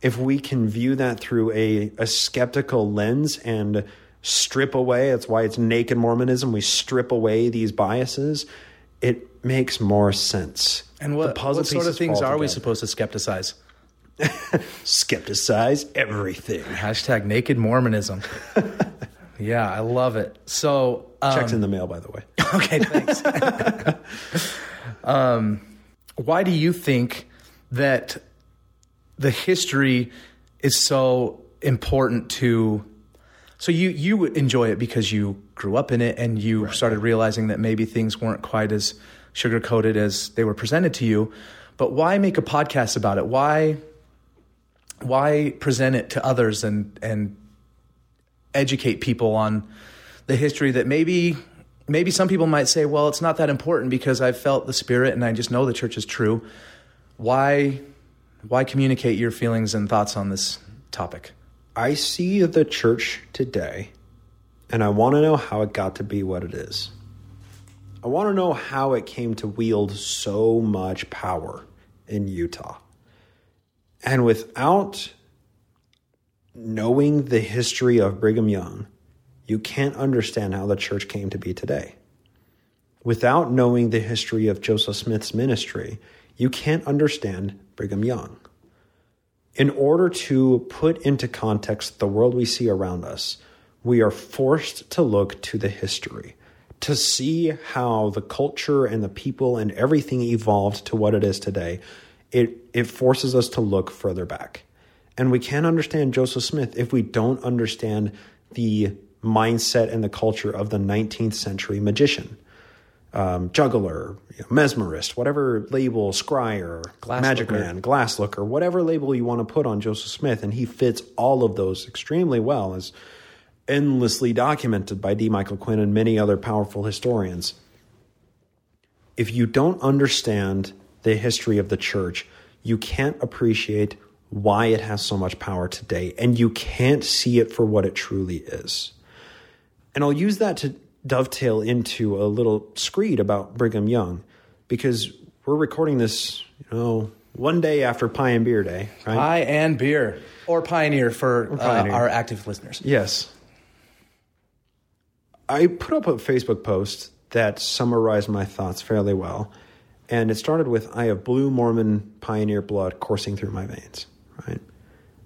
If we can view that through a, a skeptical lens and strip away, that's why it's naked Mormonism, we strip away these biases, it makes more sense. And what, what sort of things are we supposed to skepticize? Skepticize everything. Hashtag naked Mormonism. yeah, I love it. So, um, checks in the mail, by the way. Okay, thanks. um, why do you think that the history is so important to? So you you enjoy it because you grew up in it and you right. started realizing that maybe things weren't quite as sugar coated as they were presented to you. But why make a podcast about it? Why why present it to others and and educate people on the history that maybe maybe some people might say, well, it's not that important because I've felt the spirit and I just know the church is true. Why why communicate your feelings and thoughts on this topic? I see the church today and I want to know how it got to be what it is. I want to know how it came to wield so much power in Utah. And without knowing the history of Brigham Young, you can't understand how the church came to be today. Without knowing the history of Joseph Smith's ministry, you can't understand Brigham Young. In order to put into context the world we see around us, we are forced to look to the history, to see how the culture and the people and everything evolved to what it is today. It, it forces us to look further back. And we can't understand Joseph Smith if we don't understand the mindset and the culture of the 19th century magician. Um, juggler, you know, mesmerist, whatever label, scryer, glass magic looker. man, glass looker, whatever label you want to put on Joseph Smith, and he fits all of those extremely well, as endlessly documented by D. Michael Quinn and many other powerful historians. If you don't understand the history of the church, you can't appreciate why it has so much power today, and you can't see it for what it truly is. And I'll use that to dovetail into a little screed about Brigham Young because we're recording this, you know, one day after Pie and Beer Day, right? Pie and Beer, or Pioneer for or Pioneer. Uh, our active listeners. Yes. I put up a Facebook post that summarized my thoughts fairly well. And it started with I have blue Mormon pioneer blood coursing through my veins, right?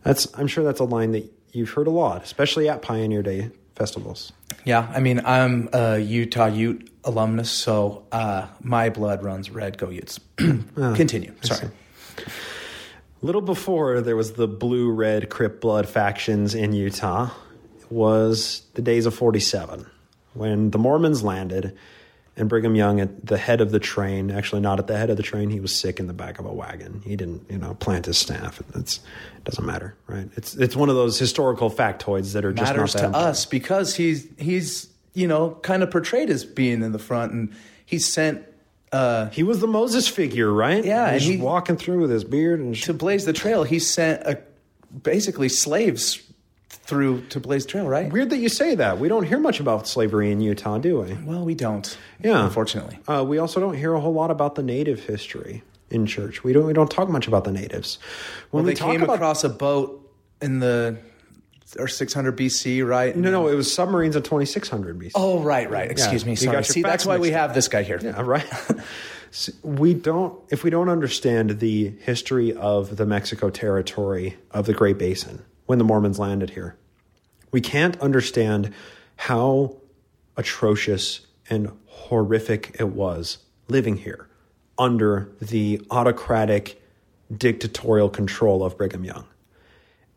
That's I'm sure that's a line that you've heard a lot, especially at Pioneer Day festivals. Yeah, I mean, I'm a Utah Ute alumnus, so uh, my blood runs red. Go Utes. oh, Continue. Sorry. Little before there was the blue red Crip blood factions in Utah was the days of 47 when the Mormons landed and Brigham Young at the head of the train, actually not at the head of the train, he was sick in the back of a wagon. He didn't, you know, plant his staff. It's it doesn't matter, right? It's it's one of those historical factoids that are just matters to us because he's he's you know kind of portrayed as being in the front, and he sent. Uh, he was the Moses figure, right? Yeah, and he's walking through with his beard and to blaze the trail. He sent a, basically slaves through to Blaze Trail, right? Weird that you say that. We don't hear much about slavery in Utah, do we? Well, we don't. Yeah, unfortunately. Uh, we also don't hear a whole lot about the native history in church. We don't. We don't talk much about the natives. When well, we came about, across a boat in the or 600 BC, right? No, no, it was submarines in 2600 BC. Oh, right, right. Excuse yeah, me. Sorry. See, that's why we have this guy here. Yeah, right. we don't if we don't understand the history of the Mexico territory of the Great Basin when the Mormons landed here, we can't understand how atrocious and horrific it was living here under the autocratic dictatorial control of Brigham Young.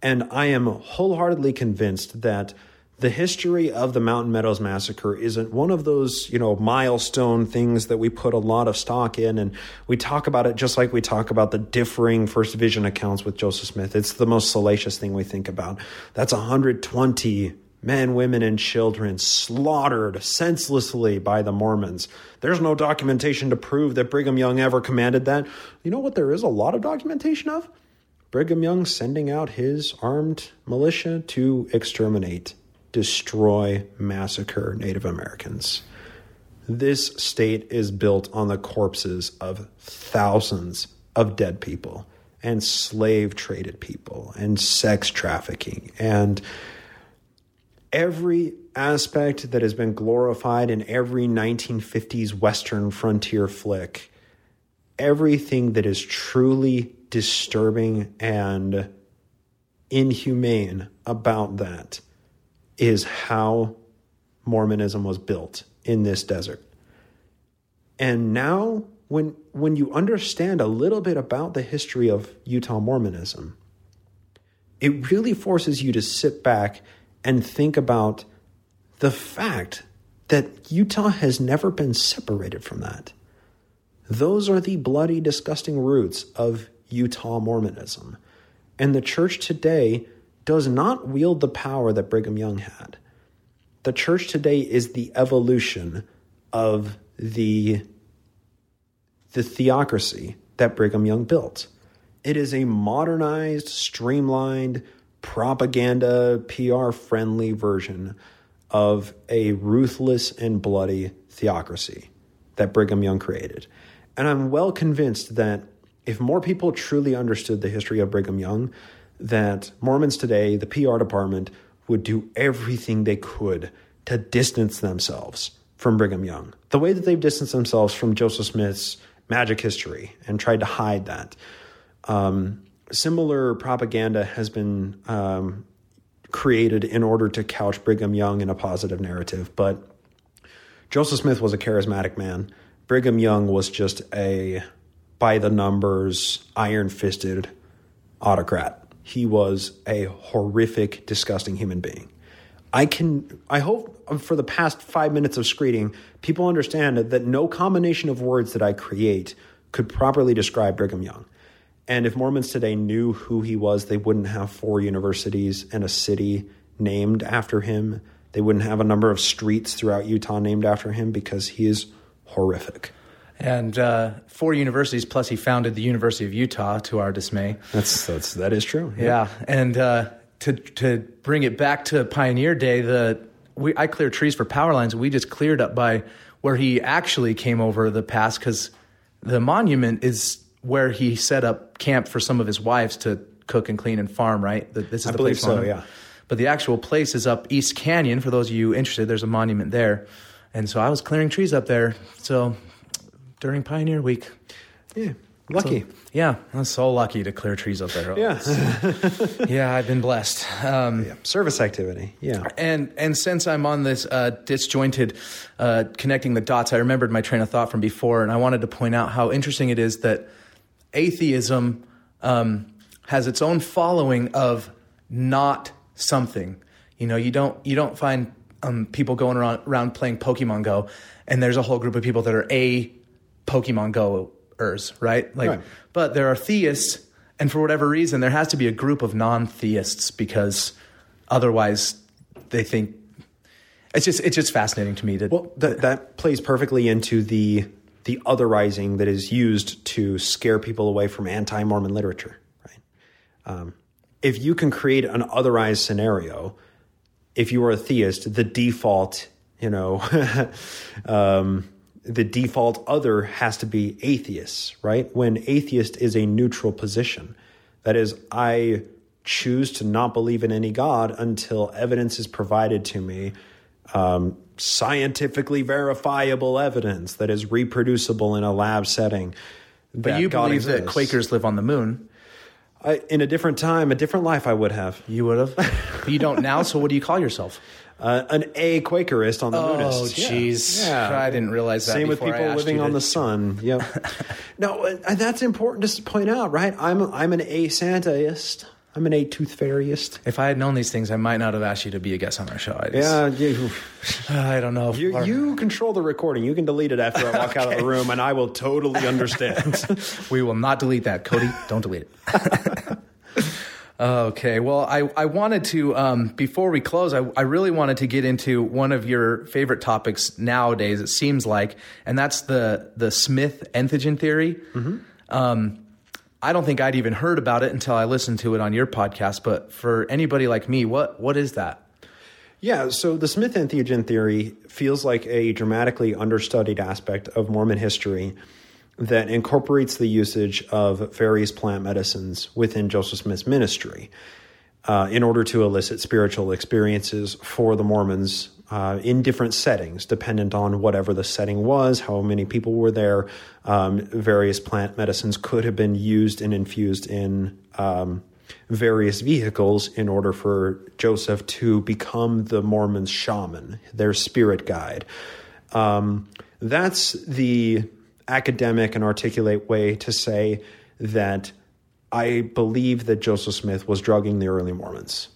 And I am wholeheartedly convinced that the history of the Mountain Meadows massacre isn't one of those, you know, milestone things that we put a lot of stock in and we talk about it just like we talk about the differing first vision accounts with Joseph Smith. It's the most salacious thing we think about. That's 120 men, women, and children slaughtered senselessly by the Mormons. There's no documentation to prove that Brigham Young ever commanded that. You know what there is a lot of documentation of? Brigham Young sending out his armed militia to exterminate destroy, massacre Native Americans. This state is built on the corpses of thousands of dead people and slave traded people and sex trafficking and every aspect that has been glorified in every 1950s Western frontier flick, everything that is truly disturbing and inhumane about that is how Mormonism was built in this desert. And now when when you understand a little bit about the history of Utah Mormonism, it really forces you to sit back and think about the fact that Utah has never been separated from that. Those are the bloody, disgusting roots of Utah Mormonism. And the church today does not wield the power that Brigham Young had. The church today is the evolution of the, the theocracy that Brigham Young built. It is a modernized, streamlined, propaganda, PR friendly version of a ruthless and bloody theocracy that Brigham Young created. And I'm well convinced that if more people truly understood the history of Brigham Young, that Mormons today, the PR department, would do everything they could to distance themselves from Brigham Young. The way that they've distanced themselves from Joseph Smith's magic history and tried to hide that. Um, similar propaganda has been um, created in order to couch Brigham Young in a positive narrative, but Joseph Smith was a charismatic man. Brigham Young was just a by the numbers, iron fisted autocrat he was a horrific, disgusting human being. I can, I hope uh, for the past five minutes of screening, people understand that no combination of words that I create could properly describe Brigham Young. And if Mormons today knew who he was, they wouldn't have four universities and a city named after him. They wouldn't have a number of streets throughout Utah named after him because he is horrific and uh, four universities. Plus, he founded the University of Utah. To our dismay, that's that's that is true. Yeah, yeah. and uh, to to bring it back to Pioneer Day, the we I clear trees for power lines. We just cleared up by where he actually came over the pass because the monument is where he set up camp for some of his wives to cook and clean and farm. Right, this is I the believe place so. Yeah. But the actual place is up East Canyon. For those of you interested, there's a monument there. And so I was clearing trees up there. So during Pioneer Week. Yeah. Lucky. So, yeah, I'm so lucky to clear trees up there. Yeah. yeah, I've been blessed. Um, yeah. Service activity. Yeah. And and since I'm on this uh, disjointed uh, connecting the dots, I remembered my train of thought from before, and I wanted to point out how interesting it is that atheism um, has its own following of not something. You know, you don't you don't find um, people going around, around playing Pokemon Go, and there's a whole group of people that are a Pokemon Goers, right? Like, right. but there are theists, and for whatever reason, there has to be a group of non-theists because otherwise, they think it's just it's just fascinating to me that well that that plays perfectly into the the otherizing that is used to scare people away from anti-Mormon literature, right? Um, if you can create an otherized scenario, if you are a theist, the default, you know, um, the default other has to be atheists, right? When atheist is a neutral position. That is, I choose to not believe in any God until evidence is provided to me um, scientifically verifiable evidence that is reproducible in a lab setting. But you believe that Quakers live on the moon. I, in a different time, a different life, I would have. You would have. but you don't now. So what do you call yourself? Uh, an A Quakerist on the Oh, moonist. jeez. Yeah. I didn't realize that. Same with people living on to- the sun. Yep. no, uh, that's important just to point out, right? I'm I'm an A Santaist. I'm an A Tooth Fairyist. If I had known these things, I might not have asked you to be a guest on our show. I just, Yeah, you, I don't know. you, you control the recording. You can delete it after I walk out of the room, and I will totally understand. We will not delete that. Cody, don't delete it. okay. Well, I, I wanted to, um, before we close, I, I really wanted to get into one of your favorite topics nowadays, it seems like, and that's the, the Smith entheogen theory. Um, I don't think I'd even heard about it until I listened to it on your podcast, but for anybody like me, what, what is that? Yeah, so the Smith entheogen theory feels like a dramatically understudied aspect of Mormon history that incorporates the usage of various plant medicines within Joseph Smith's ministry uh, in order to elicit spiritual experiences for the Mormons uh, in different settings, dependent on whatever the setting was, how many people were there. Um, various plant medicines could have been used and infused in. Um, various vehicles in order for Joseph to become the Mormons' shaman, their spirit guide. Um, that's the academic and articulate way to say that I believe that Joseph Smith was drugging the early Mormons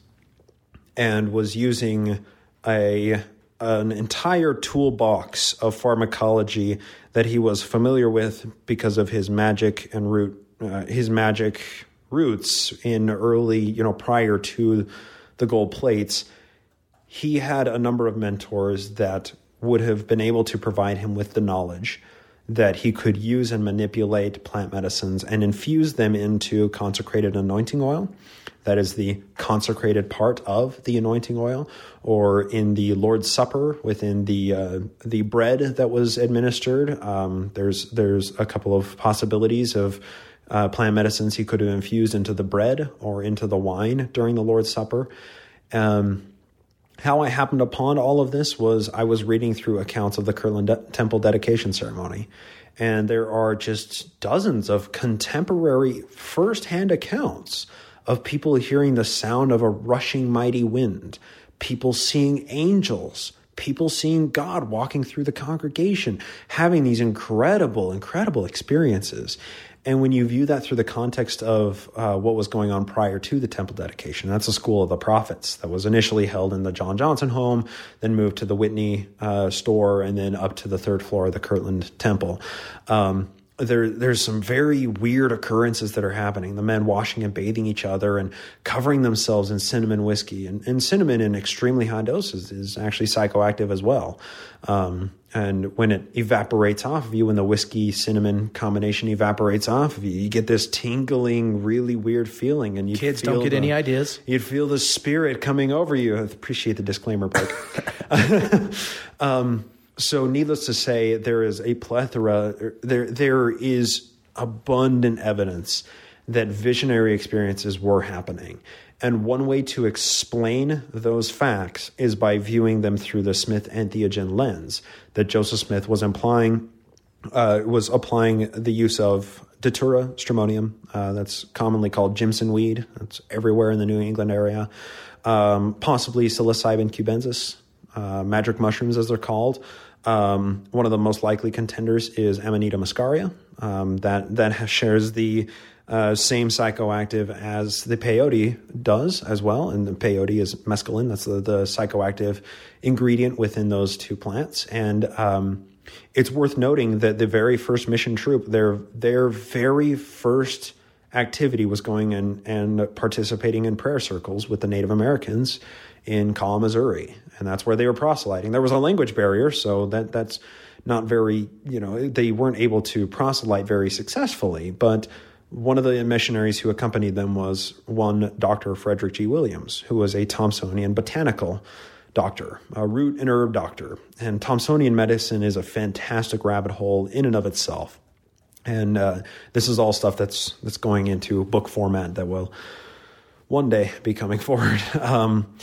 and was using a an entire toolbox of pharmacology that he was familiar with because of his magic and root uh, his magic roots in early you know prior to the gold plates. He had a number of mentors that would have been able to provide him with the knowledge that he could use and manipulate plant medicines and infuse them into consecrated anointing oil. That is the consecrated part of the anointing oil, or in the Lord's Supper within the uh, the bread that was administered. Um, there's there's a couple of possibilities of uh, plant medicines he could have infused into the bread or into the wine during the Lord's Supper. Um, how I happened upon all of this was I was reading through accounts of the Kirtland de- Temple dedication ceremony, and there are just dozens of contemporary firsthand accounts of people hearing the sound of a rushing mighty wind, people seeing angels, people seeing God walking through the congregation, having these incredible, incredible experiences. And when you view that through the context of uh, what was going on prior to the temple dedication, that's a school of the prophets that was initially held in the John Johnson home, then moved to the Whitney uh, store, and then up to the third floor of the Kirtland Temple. Um, there, there's some very weird occurrences that are happening. The men washing and bathing each other and covering themselves in cinnamon whiskey. And, and cinnamon in extremely high doses is actually psychoactive as well. Um, and when it evaporates off of you, when the whiskey cinnamon combination evaporates off of you, you get this tingling, really weird feeling. And you Kids don't get any ideas. You'd feel the spirit coming over you. I appreciate the disclaimer, Blake. um, so, needless to say, there is a plethora. There, there is abundant evidence that visionary experiences were happening. And one way to explain those facts is by viewing them through the Smith entheogen lens that Joseph Smith was implying, uh, was applying the use of Datura stramonium, uh, that's commonly called Jimson weed. That's everywhere in the New England area. Um, possibly psilocybin cubensis, uh, magic mushrooms as they're called. Um, one of the most likely contenders is Amanita muscaria. Um, that that shares the uh, same psychoactive as the peyote does as well, and the peyote is mescaline. That's the, the psychoactive ingredient within those two plants, and um, it's worth noting that the very first mission troop, their their very first activity was going in and participating in prayer circles with the Native Americans in Kaw, Missouri, and that's where they were proselyting. There was a language barrier, so that that's not very you know they weren't able to proselyte very successfully, but. One of the missionaries who accompanied them was one Dr. Frederick G. Williams, who was a Thomsonian botanical doctor, a root and herb doctor. And Thomsonian medicine is a fantastic rabbit hole in and of itself. And uh, this is all stuff that's that's going into book format that will one day be coming forward. Um,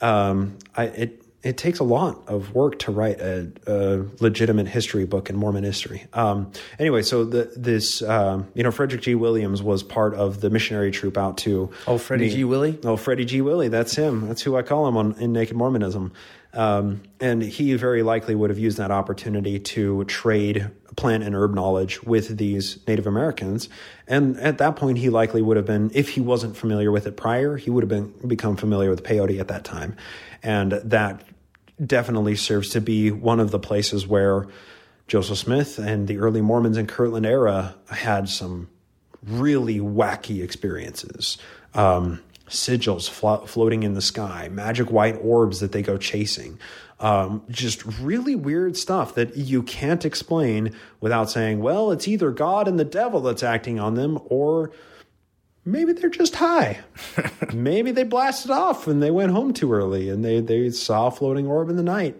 um, I, it it takes a lot of work to write a, a legitimate history book in Mormon history. Um, anyway, so the, this, um, you know, Frederick G. Williams was part of the missionary troop out to. Oh, Freddie G. Willie? Oh, Freddie G. Willie. That's him. That's who I call him on, in Naked Mormonism. Um, and he very likely would have used that opportunity to trade plant and herb knowledge with these Native Americans. And at that point, he likely would have been, if he wasn't familiar with it prior, he would have been become familiar with peyote at that time. And that definitely serves to be one of the places where Joseph Smith and the early Mormons in Kirtland era had some really wacky experiences. Um, sigils flo- floating in the sky, magic white orbs that they go chasing. Um, just really weird stuff that you can't explain without saying, well, it's either God and the devil that's acting on them, or maybe they're just high. maybe they blasted off and they went home too early and they, they saw a floating orb in the night.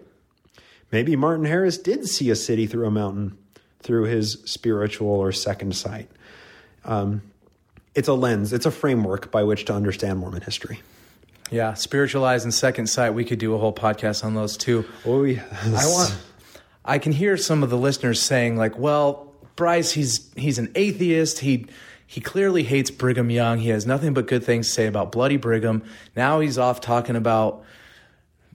Maybe Martin Harris did see a city through a mountain through his spiritual or second sight. Um, it's a lens, it's a framework by which to understand Mormon history. Yeah, spiritualized and second sight. We could do a whole podcast on those too. Oh, yes. I want. I can hear some of the listeners saying like, "Well, Bryce, he's he's an atheist. He he clearly hates Brigham Young. He has nothing but good things to say about Bloody Brigham. Now he's off talking about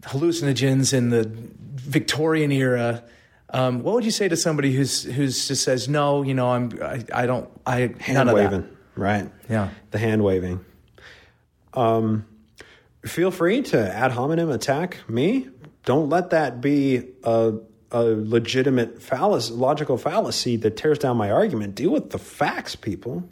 hallucinogens in the Victorian era." Um, what would you say to somebody who's who's just says no? You know, I'm I, I don't I hand waving, right? Yeah, the hand waving. Um, feel free to ad hominem attack me. Don't let that be a, a legitimate fallacy, logical fallacy that tears down my argument. Deal with the facts, people.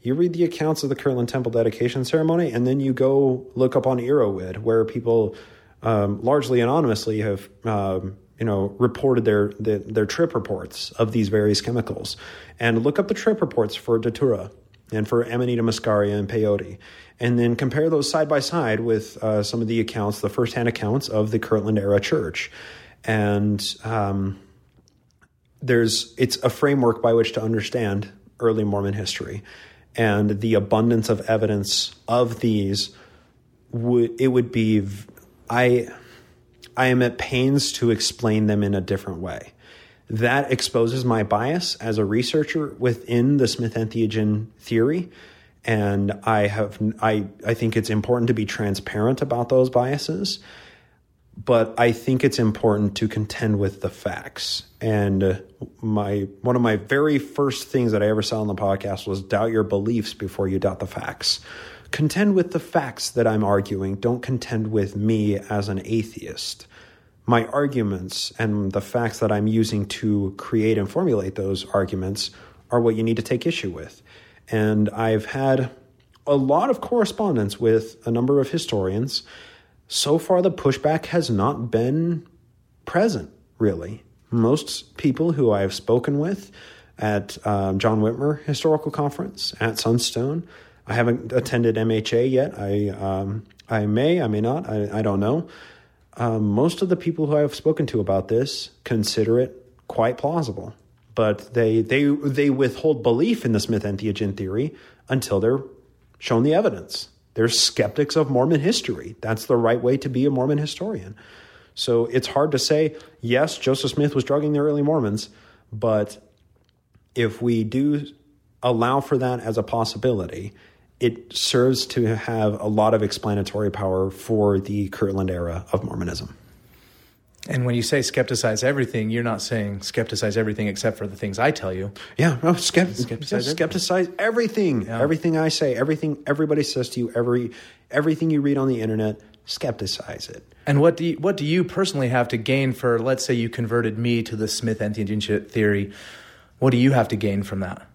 You read the accounts of the Kirtland Temple dedication ceremony, and then you go look up on Erowid, where people um, largely anonymously have um, you know reported their, their, their trip reports of these various chemicals, and look up the trip reports for Datura and for Amanita muscaria and peyote, and then compare those side by side with uh, some of the accounts, the firsthand accounts of the Kirtland era church, and um, there's it's a framework by which to understand early Mormon history, and the abundance of evidence of these would it would be I I am at pains to explain them in a different way. That exposes my bias as a researcher within the Smith entheogen theory and I have I I think it's important to be transparent about those biases, but I think it's important to contend with the facts. And uh, my one of my very first things that I ever saw on the podcast was doubt your beliefs before you doubt the facts. Contend with the facts that I'm arguing. Don't contend with me as an atheist. My arguments and the facts that I'm using to create and formulate those arguments are what you need to take issue with. And I've had a lot of correspondence with a number of historians. So far, the pushback has not been present, really. Most people who I've spoken with at um, John Whitmer Historical Conference at Sunstone, I haven't attended MHA yet. I um, I may, I may not. I, I don't know. Um, most of the people who I've spoken to about this consider it quite plausible but they they they withhold belief in the Smith entheogen theory until they're shown the evidence. They're skeptics of Mormon history. That's the right way to be a Mormon historian. So it's hard to say, yes, Joseph Smith was drugging the early Mormons, but if we do allow for that as a possibility, it serves to have a lot of explanatory power for the Kirtland era of Mormonism. And when you say skepticize everything, you're not saying skepticize everything except for the things I tell you. Yeah, no, skept- skepticize, skepticize everything. Yeah. Everything I say, everything everybody says to you, every everything you read on the internet, skepticize it. And what do you, what do you personally have to gain for? Let's say you converted me to the Smith entheogen theory. What do you have to gain from that?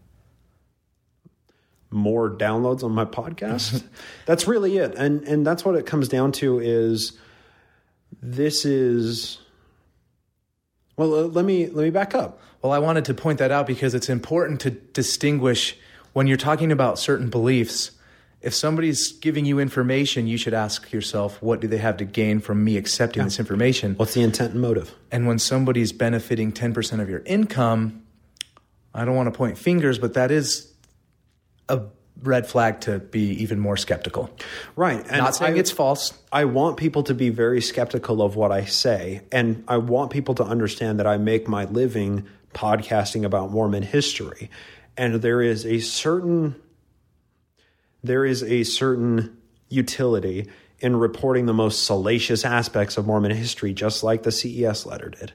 More downloads on my podcast. that's really it, and and that's what it comes down to is this is well uh, let me let me back up well i wanted to point that out because it's important to distinguish when you're talking about certain beliefs if somebody's giving you information you should ask yourself what do they have to gain from me accepting yeah. this information what's the intent and motive and when somebody's benefiting 10% of your income i don't want to point fingers but that is a red flag to be even more skeptical. Right. And Not saying I- it's false. I want people to be very skeptical of what I say. And I want people to understand that I make my living podcasting about Mormon history. And there is a certain there is a certain utility in reporting the most salacious aspects of Mormon history, just like the CES letter did.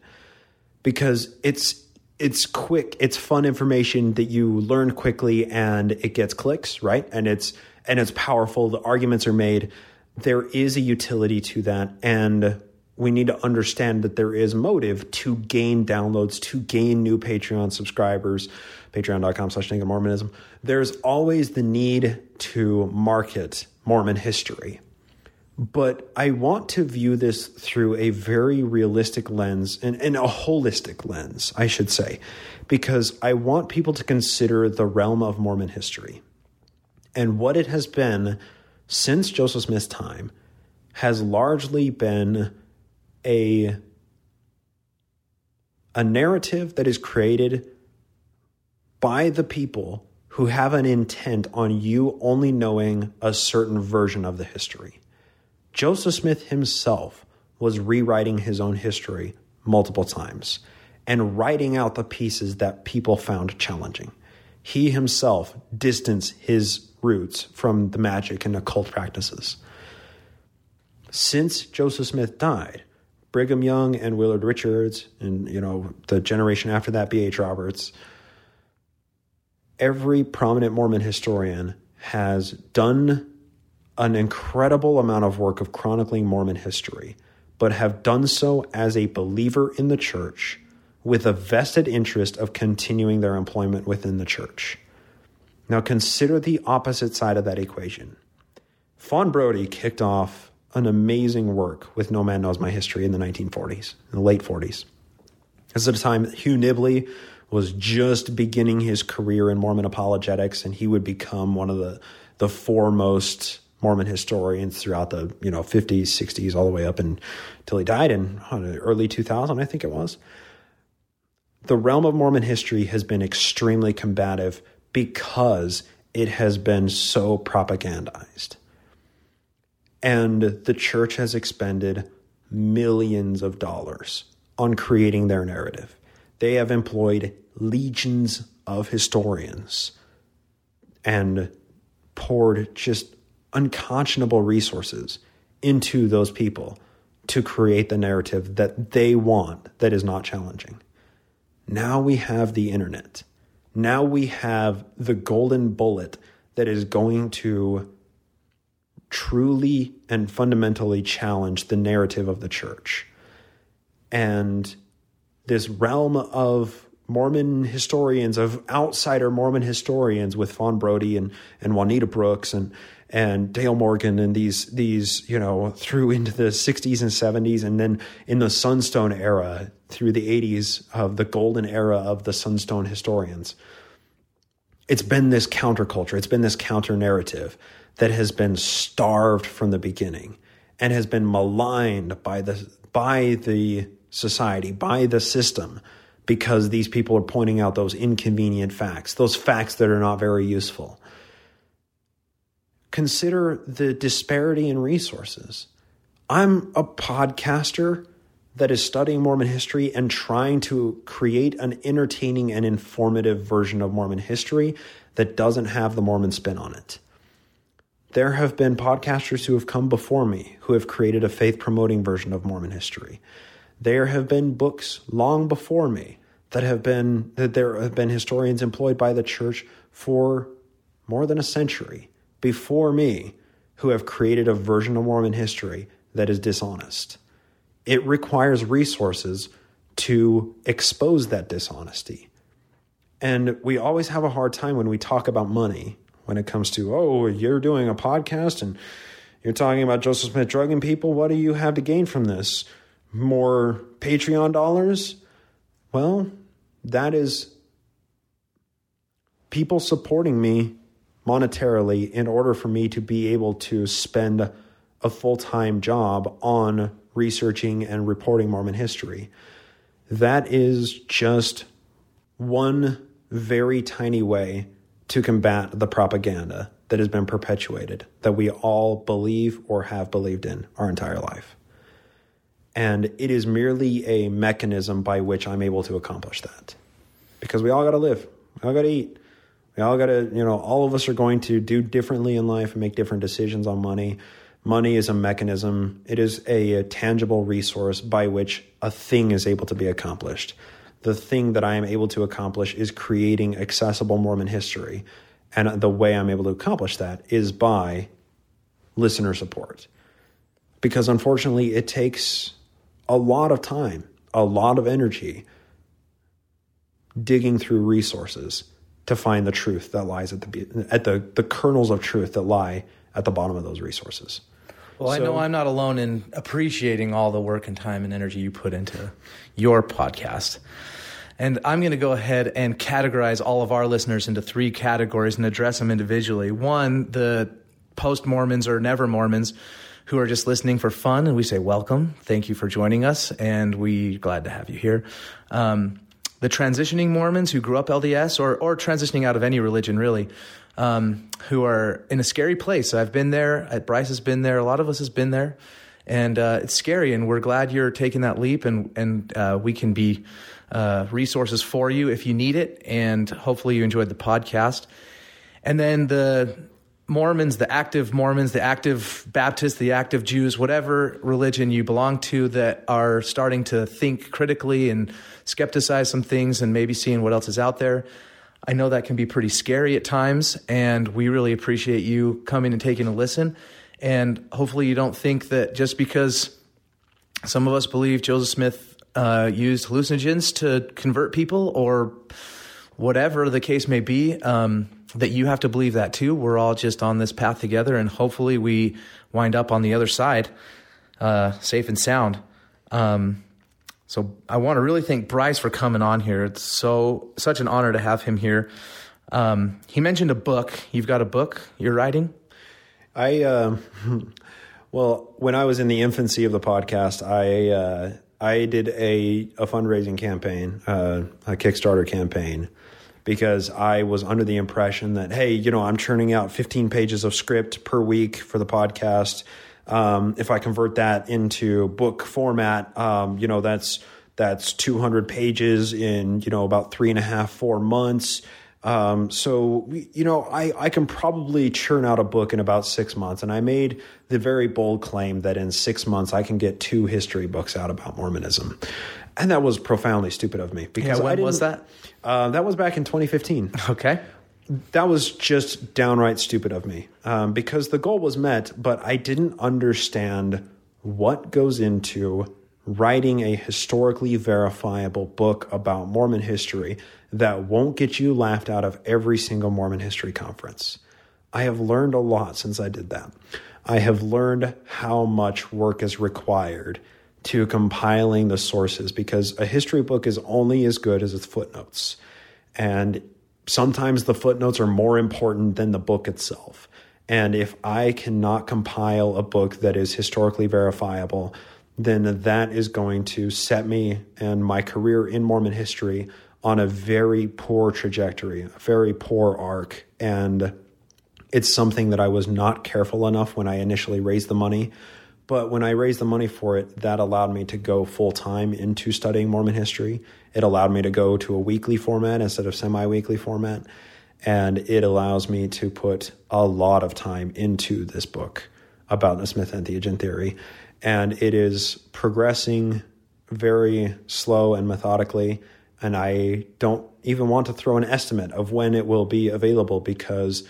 Because it's it's quick, it's fun information that you learn quickly and it gets clicks, right? And it's and it's powerful. The arguments are made. There is a utility to that. And we need to understand that there is motive to gain downloads, to gain new Patreon subscribers, patreon.com slash Mormonism. There's always the need to market Mormon history. But I want to view this through a very realistic lens and, and a holistic lens, I should say, because I want people to consider the realm of Mormon history. And what it has been since Joseph Smith's time has largely been a a narrative that is created by the people who have an intent on you only knowing a certain version of the history. Joseph Smith himself was rewriting his own history multiple times and writing out the pieces that people found challenging. He himself distanced his roots from the magic and occult practices. Since Joseph Smith died, Brigham Young and Willard Richards, and you know the generation after that, B.H. Roberts, every prominent Mormon historian has done an incredible amount of work of chronicling Mormon history, but have done so as a believer in the church with a vested interest of continuing their employment within the church. Now consider the opposite side of that equation. Fawn Brodie kicked off an amazing work with No Man Knows My History in the 1940s, in the late 40s. This is at a time Hugh Nibley was just beginning his career in Mormon apologetics, and he would become one of the, the foremost Mormon historians throughout the you know 50s, 60s, all the way up until he died in early 2000, I think it was. The realm of Mormon history has been extremely combative because it has been so propagandized. And the church has expended millions of dollars on creating their narrative. They have employed legions of historians and poured just unconscionable resources into those people to create the narrative that they want that is not challenging. Now we have the internet. Now we have the golden bullet that is going to truly and fundamentally challenge the narrative of the church. And this realm of Mormon historians, of outsider Mormon historians with Fawn Brodie and, and Juanita Brooks and and Dale Morgan and these these you know through into the 60s and 70s and then in the Sunstone era through the 80s of the golden era of the Sunstone historians. It's been this counterculture, it's been this counter narrative that has been starved from the beginning and has been maligned by the by the society, by the system because these people are pointing out those inconvenient facts, those facts that are not very useful consider the disparity in resources. I'm a podcaster that is studying Mormon history and trying to create an entertaining and informative version of Mormon history that doesn't have the Mormon spin on it. There have been podcasters who have come before me who have created a faith promoting version of Mormon history. There have been books long before me that have been that there have been historians employed by the church for more than a century before me who have created a version of Mormon history that is dishonest. It requires resources to expose that dishonesty. And we always have a hard time when we talk about money when it comes to, oh, you're doing a podcast and you're talking about Joseph Smith drugging people. What do you have to gain from this? More Patreon dollars? Well, that is people supporting me monetarily in order for me to be able to spend a full time job on researching and reporting Mormon history. That is just one very tiny way to combat the propaganda that has been perpetuated that we all believe or have believed in our entire life. And it is merely a mechanism by which I'm able to accomplish that. Because we all got to live, we all got to eat. We all got to, you know, all of us are going to do differently in life and make different decisions on money. Money is a mechanism, it is a, a tangible resource by which a thing is able to be accomplished. The thing that I am able to accomplish is creating accessible Mormon history. And the way I'm able to accomplish that is by listener support. Because unfortunately, it takes a lot of time, a lot of energy digging through resources to find the truth that lies at the at the the kernels of truth that lie at the bottom of those resources. Well, so, I know I'm not alone in appreciating all the work and time and energy you put into your podcast. And I'm going to go ahead and categorize all of our listeners into three categories and address them individually. One, the post Mormons or never Mormons who are just listening for fun, and we say welcome. Thank you for joining us, and we're glad to have you here. Um, the transitioning Mormons who grew up LDS or, or transitioning out of any religion, really, um, who are in a scary place. I've been there. Uh, Bryce has been there. A lot of us has been there, and uh, it's scary. And we're glad you're taking that leap, and and uh, we can be uh, resources for you if you need it. And hopefully, you enjoyed the podcast. And then the Mormons, the active Mormons, the active Baptists, the active Jews, whatever religion you belong to that are starting to think critically and skepticize some things and maybe seeing what else is out there. I know that can be pretty scary at times, and we really appreciate you coming and taking a listen. And hopefully, you don't think that just because some of us believe Joseph Smith uh, used hallucinogens to convert people or whatever the case may be, um, that you have to believe that too. We're all just on this path together, and hopefully we wind up on the other side, uh, safe and sound. Um, so I want to really thank Bryce for coming on here. It's so such an honor to have him here. Um, he mentioned a book. You've got a book you're writing. I uh, well, when I was in the infancy of the podcast, I uh, I did a a fundraising campaign, uh, a Kickstarter campaign because I was under the impression that, hey, you know, I'm churning out 15 pages of script per week for the podcast. Um, if I convert that into book format, um, you know, that's that's 200 pages in you know about three and a half, four months. Um, so you know, I I can probably churn out a book in about six months, and I made the very bold claim that in six months I can get two history books out about Mormonism, and that was profoundly stupid of me because yeah, when was that? Uh, that was back in 2015. Okay. That was just downright stupid of me um, because the goal was met, but I didn't understand what goes into writing a historically verifiable book about Mormon history that won't get you laughed out of every single Mormon history conference. I have learned a lot since I did that. I have learned how much work is required to compiling the sources because a history book is only as good as its footnotes. And sometimes the footnotes are more important than the book itself. And if I cannot compile a book that is historically verifiable, then that is going to set me and my career in Mormon history on a very poor trajectory, a very poor arc. And it's something that I was not careful enough when I initially raised the money but when I raised the money for it, that allowed me to go full time into studying Mormon history. It allowed me to go to a weekly format instead of semi weekly format. And it allows me to put a lot of time into this book about the Smith entheogen theory. And it is progressing very slow and methodically. And I don't even want to throw an estimate of when it will be available because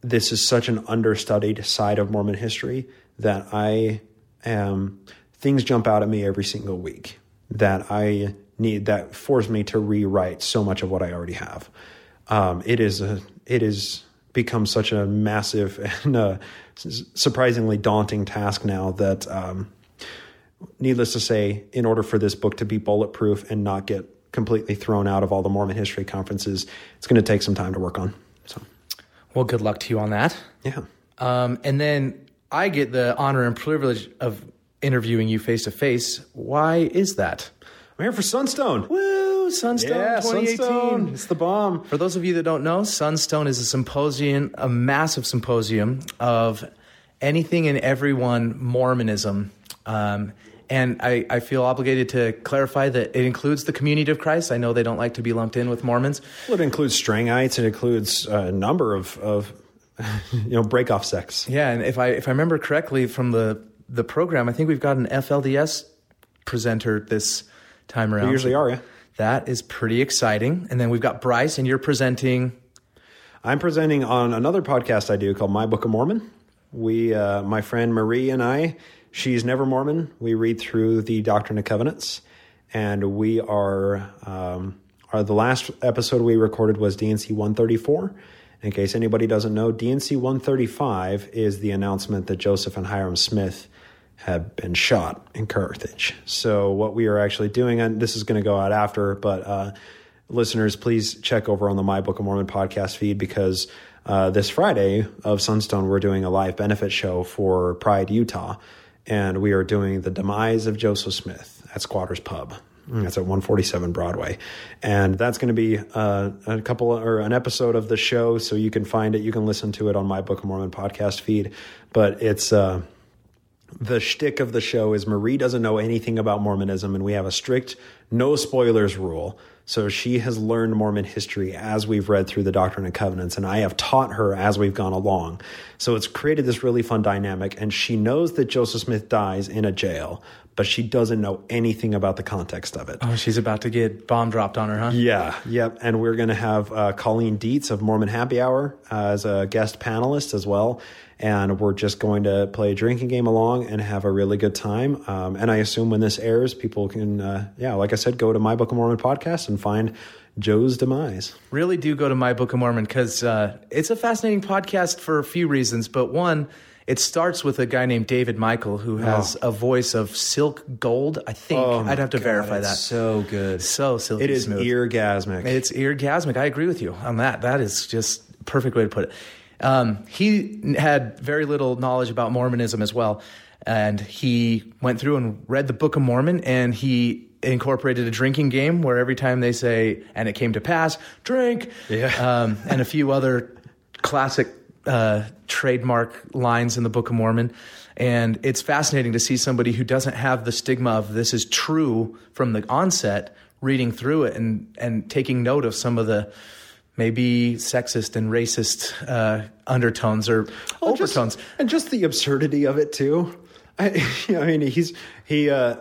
this is such an understudied side of Mormon history that I am things jump out at me every single week that I need that force me to rewrite so much of what I already have. Um, it is a it is become such a massive and uh, surprisingly daunting task now that um, needless to say, in order for this book to be bulletproof and not get completely thrown out of all the Mormon history conferences, it's going to take some time to work on. So, well, good luck to you on that. Yeah. Um, and then I get the honor and privilege of interviewing you face to face. Why is that? I'm here for Sunstone. Woo! Sunstone Yeah, 2018. Sunstone. It's the bomb. For those of you that don't know, Sunstone is a symposium, a massive symposium of anything and everyone Mormonism. Um, and I, I feel obligated to clarify that it includes the community of Christ. I know they don't like to be lumped in with Mormons. Well, it includes Strangites. It includes a number of, of you know, break off sects. Yeah, and if I if I remember correctly from the the program, I think we've got an FLDS presenter this time around. We usually are, yeah. That is pretty exciting. And then we've got Bryce, and you're presenting. I'm presenting on another podcast I do called My Book of Mormon. We, uh, my friend Marie and I, she's never Mormon. We read through the Doctrine and Covenants, and we are, um, are the last episode we recorded was DNC 134. In case anybody doesn't know, DNC 135 is the announcement that Joseph and Hyrum Smith have been shot in Carthage. So what we are actually doing, and this is going to go out after, but uh, listeners, please check over on the My Book of Mormon podcast feed because uh, this Friday of Sunstone, we're doing a live benefit show for Pride Utah, and we are doing the demise of Joseph Smith at Squatters Pub. That's at 147 Broadway, and that's going to be uh, a couple or an episode of the show, so you can find it. You can listen to it on my Book of Mormon podcast feed, but it's. Uh, the shtick of the show is Marie doesn't know anything about Mormonism, and we have a strict no spoilers rule. So she has learned Mormon history as we've read through the Doctrine and Covenants, and I have taught her as we've gone along. So it's created this really fun dynamic, and she knows that Joseph Smith dies in a jail, but she doesn't know anything about the context of it. Oh, she's about to get bomb dropped on her, huh? Yeah, yep. And we're going to have uh, Colleen Dietz of Mormon Happy Hour uh, as a guest panelist as well. And we're just going to play a drinking game along and have a really good time. Um, and I assume when this airs, people can, uh, yeah, like I said, go to My Book of Mormon podcast and find Joe's demise. Really do go to My Book of Mormon because uh, it's a fascinating podcast for a few reasons. But one, it starts with a guy named David Michael who has a voice of silk gold. I think Oh I'd have to verify that. So good. So silky It is smooth. eargasmic. It's eargasmic. I agree with you on that. That is just perfect way to put it. Um, he had very little knowledge about Mormonism as well, and he went through and read the Book of Mormon, and he incorporated a drinking game where every time they say "and it came to pass," drink, Yeah. um, and a few other classic uh, trademark lines in the Book of Mormon. And it's fascinating to see somebody who doesn't have the stigma of this is true from the onset, reading through it and and taking note of some of the maybe sexist and racist uh, undertones or just- overtones. and just the absurdity of it too. I, I mean, he's he. Uh,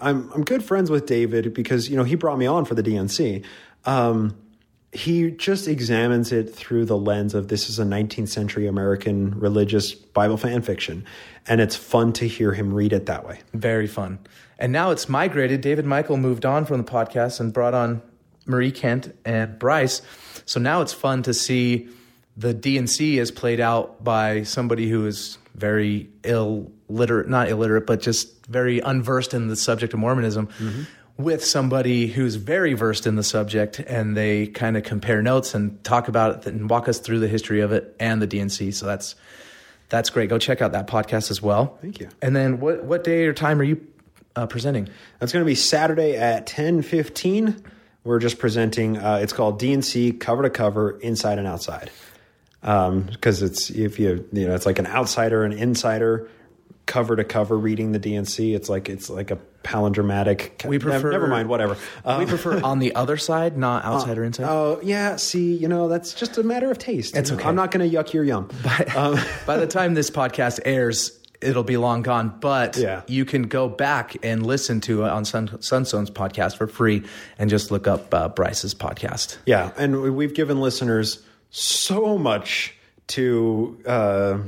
I'm I'm good friends with David because you know he brought me on for the DNC. Um, he just examines it through the lens of this is a 19th century American religious Bible fan fiction, and it's fun to hear him read it that way. Very fun. And now it's migrated. David Michael moved on from the podcast and brought on Marie Kent and Bryce. So now it's fun to see the DNC is played out by somebody who is very illiterate, not illiterate, but just very unversed in the subject of Mormonism. With somebody who's very versed in the subject, and they kind of compare notes and talk about it and walk us through the history of it and the DNC. So that's that's great. Go check out that podcast as well. Thank you. And then what what day or time are you uh, presenting? That's going to be Saturday at 10:15. We're just presenting. Uh, it's called DNC cover to cover, inside and outside. Because it's if you you know it's like an outsider and insider cover to cover reading the DNC. It's like it's like a palindromatic. We prefer- Never mind. Whatever. Uh, we prefer on the other side, not outside or inside. Oh yeah. See, you know that's just a matter of taste. It's okay. I'm not going to yuck your yum. by, by the time this podcast airs, it'll be long gone. But Yeah. you can go back and listen to it on Sun, Sunstone's podcast for free, and just look up uh, Bryce's podcast. Yeah, and we- we've given listeners so much to uh,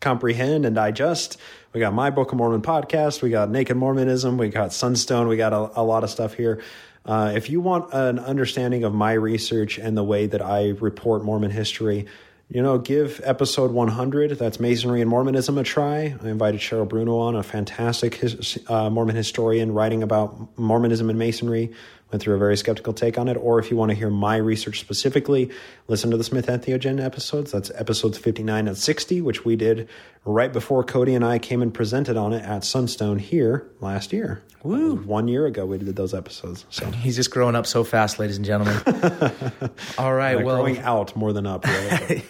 comprehend and digest. We got my Book of Mormon podcast, we got Naked Mormonism, we got Sunstone, we got a, a lot of stuff here. Uh, if you want an understanding of my research and the way that I report Mormon history, you know, give episode 100, that's Masonry and Mormonism, a try. I invited Cheryl Bruno on, a fantastic his, uh, Mormon historian writing about Mormonism and Masonry. Went through a very skeptical take on it. Or if you want to hear my research specifically, listen to the Smith Entheogen episodes. That's episodes 59 and 60, which we did right before Cody and I came and presented on it at Sunstone here last year. Woo. One year ago, we did those episodes. So He's just growing up so fast, ladies and gentlemen. All right. uh, well, growing out more than up. Really.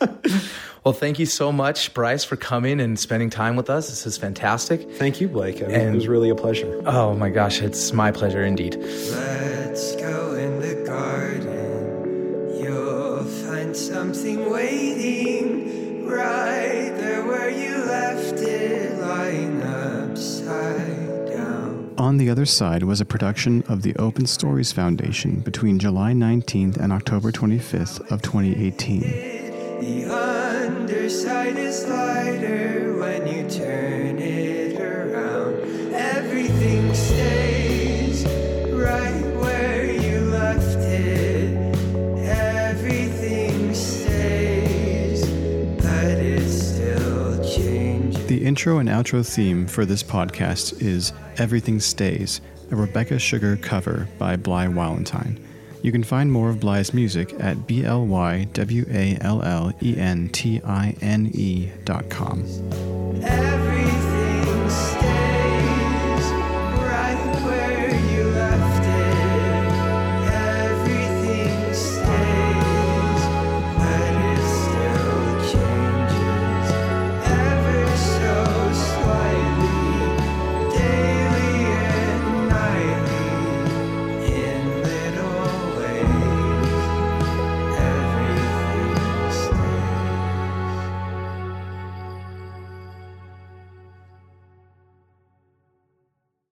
well, thank you so much, Bryce, for coming and spending time with us. This is fantastic. Thank you, Blake. It, And- it was really a pleasure. Oh my gosh, it's my pleasure indeed. Let's go in the garden. You'll find something waiting right there where you left it, lying upside down. On the Other Side was a production of the Open Stories Foundation between July 19th and October 25th of 2018. The underside is lighter when you turn it around. Everything stays right where you left it. Everything stays, but it's still changing. The intro and outro theme for this podcast is Everything Stays, a Rebecca Sugar cover by Bly Walentine. You can find more of Bly's music at B L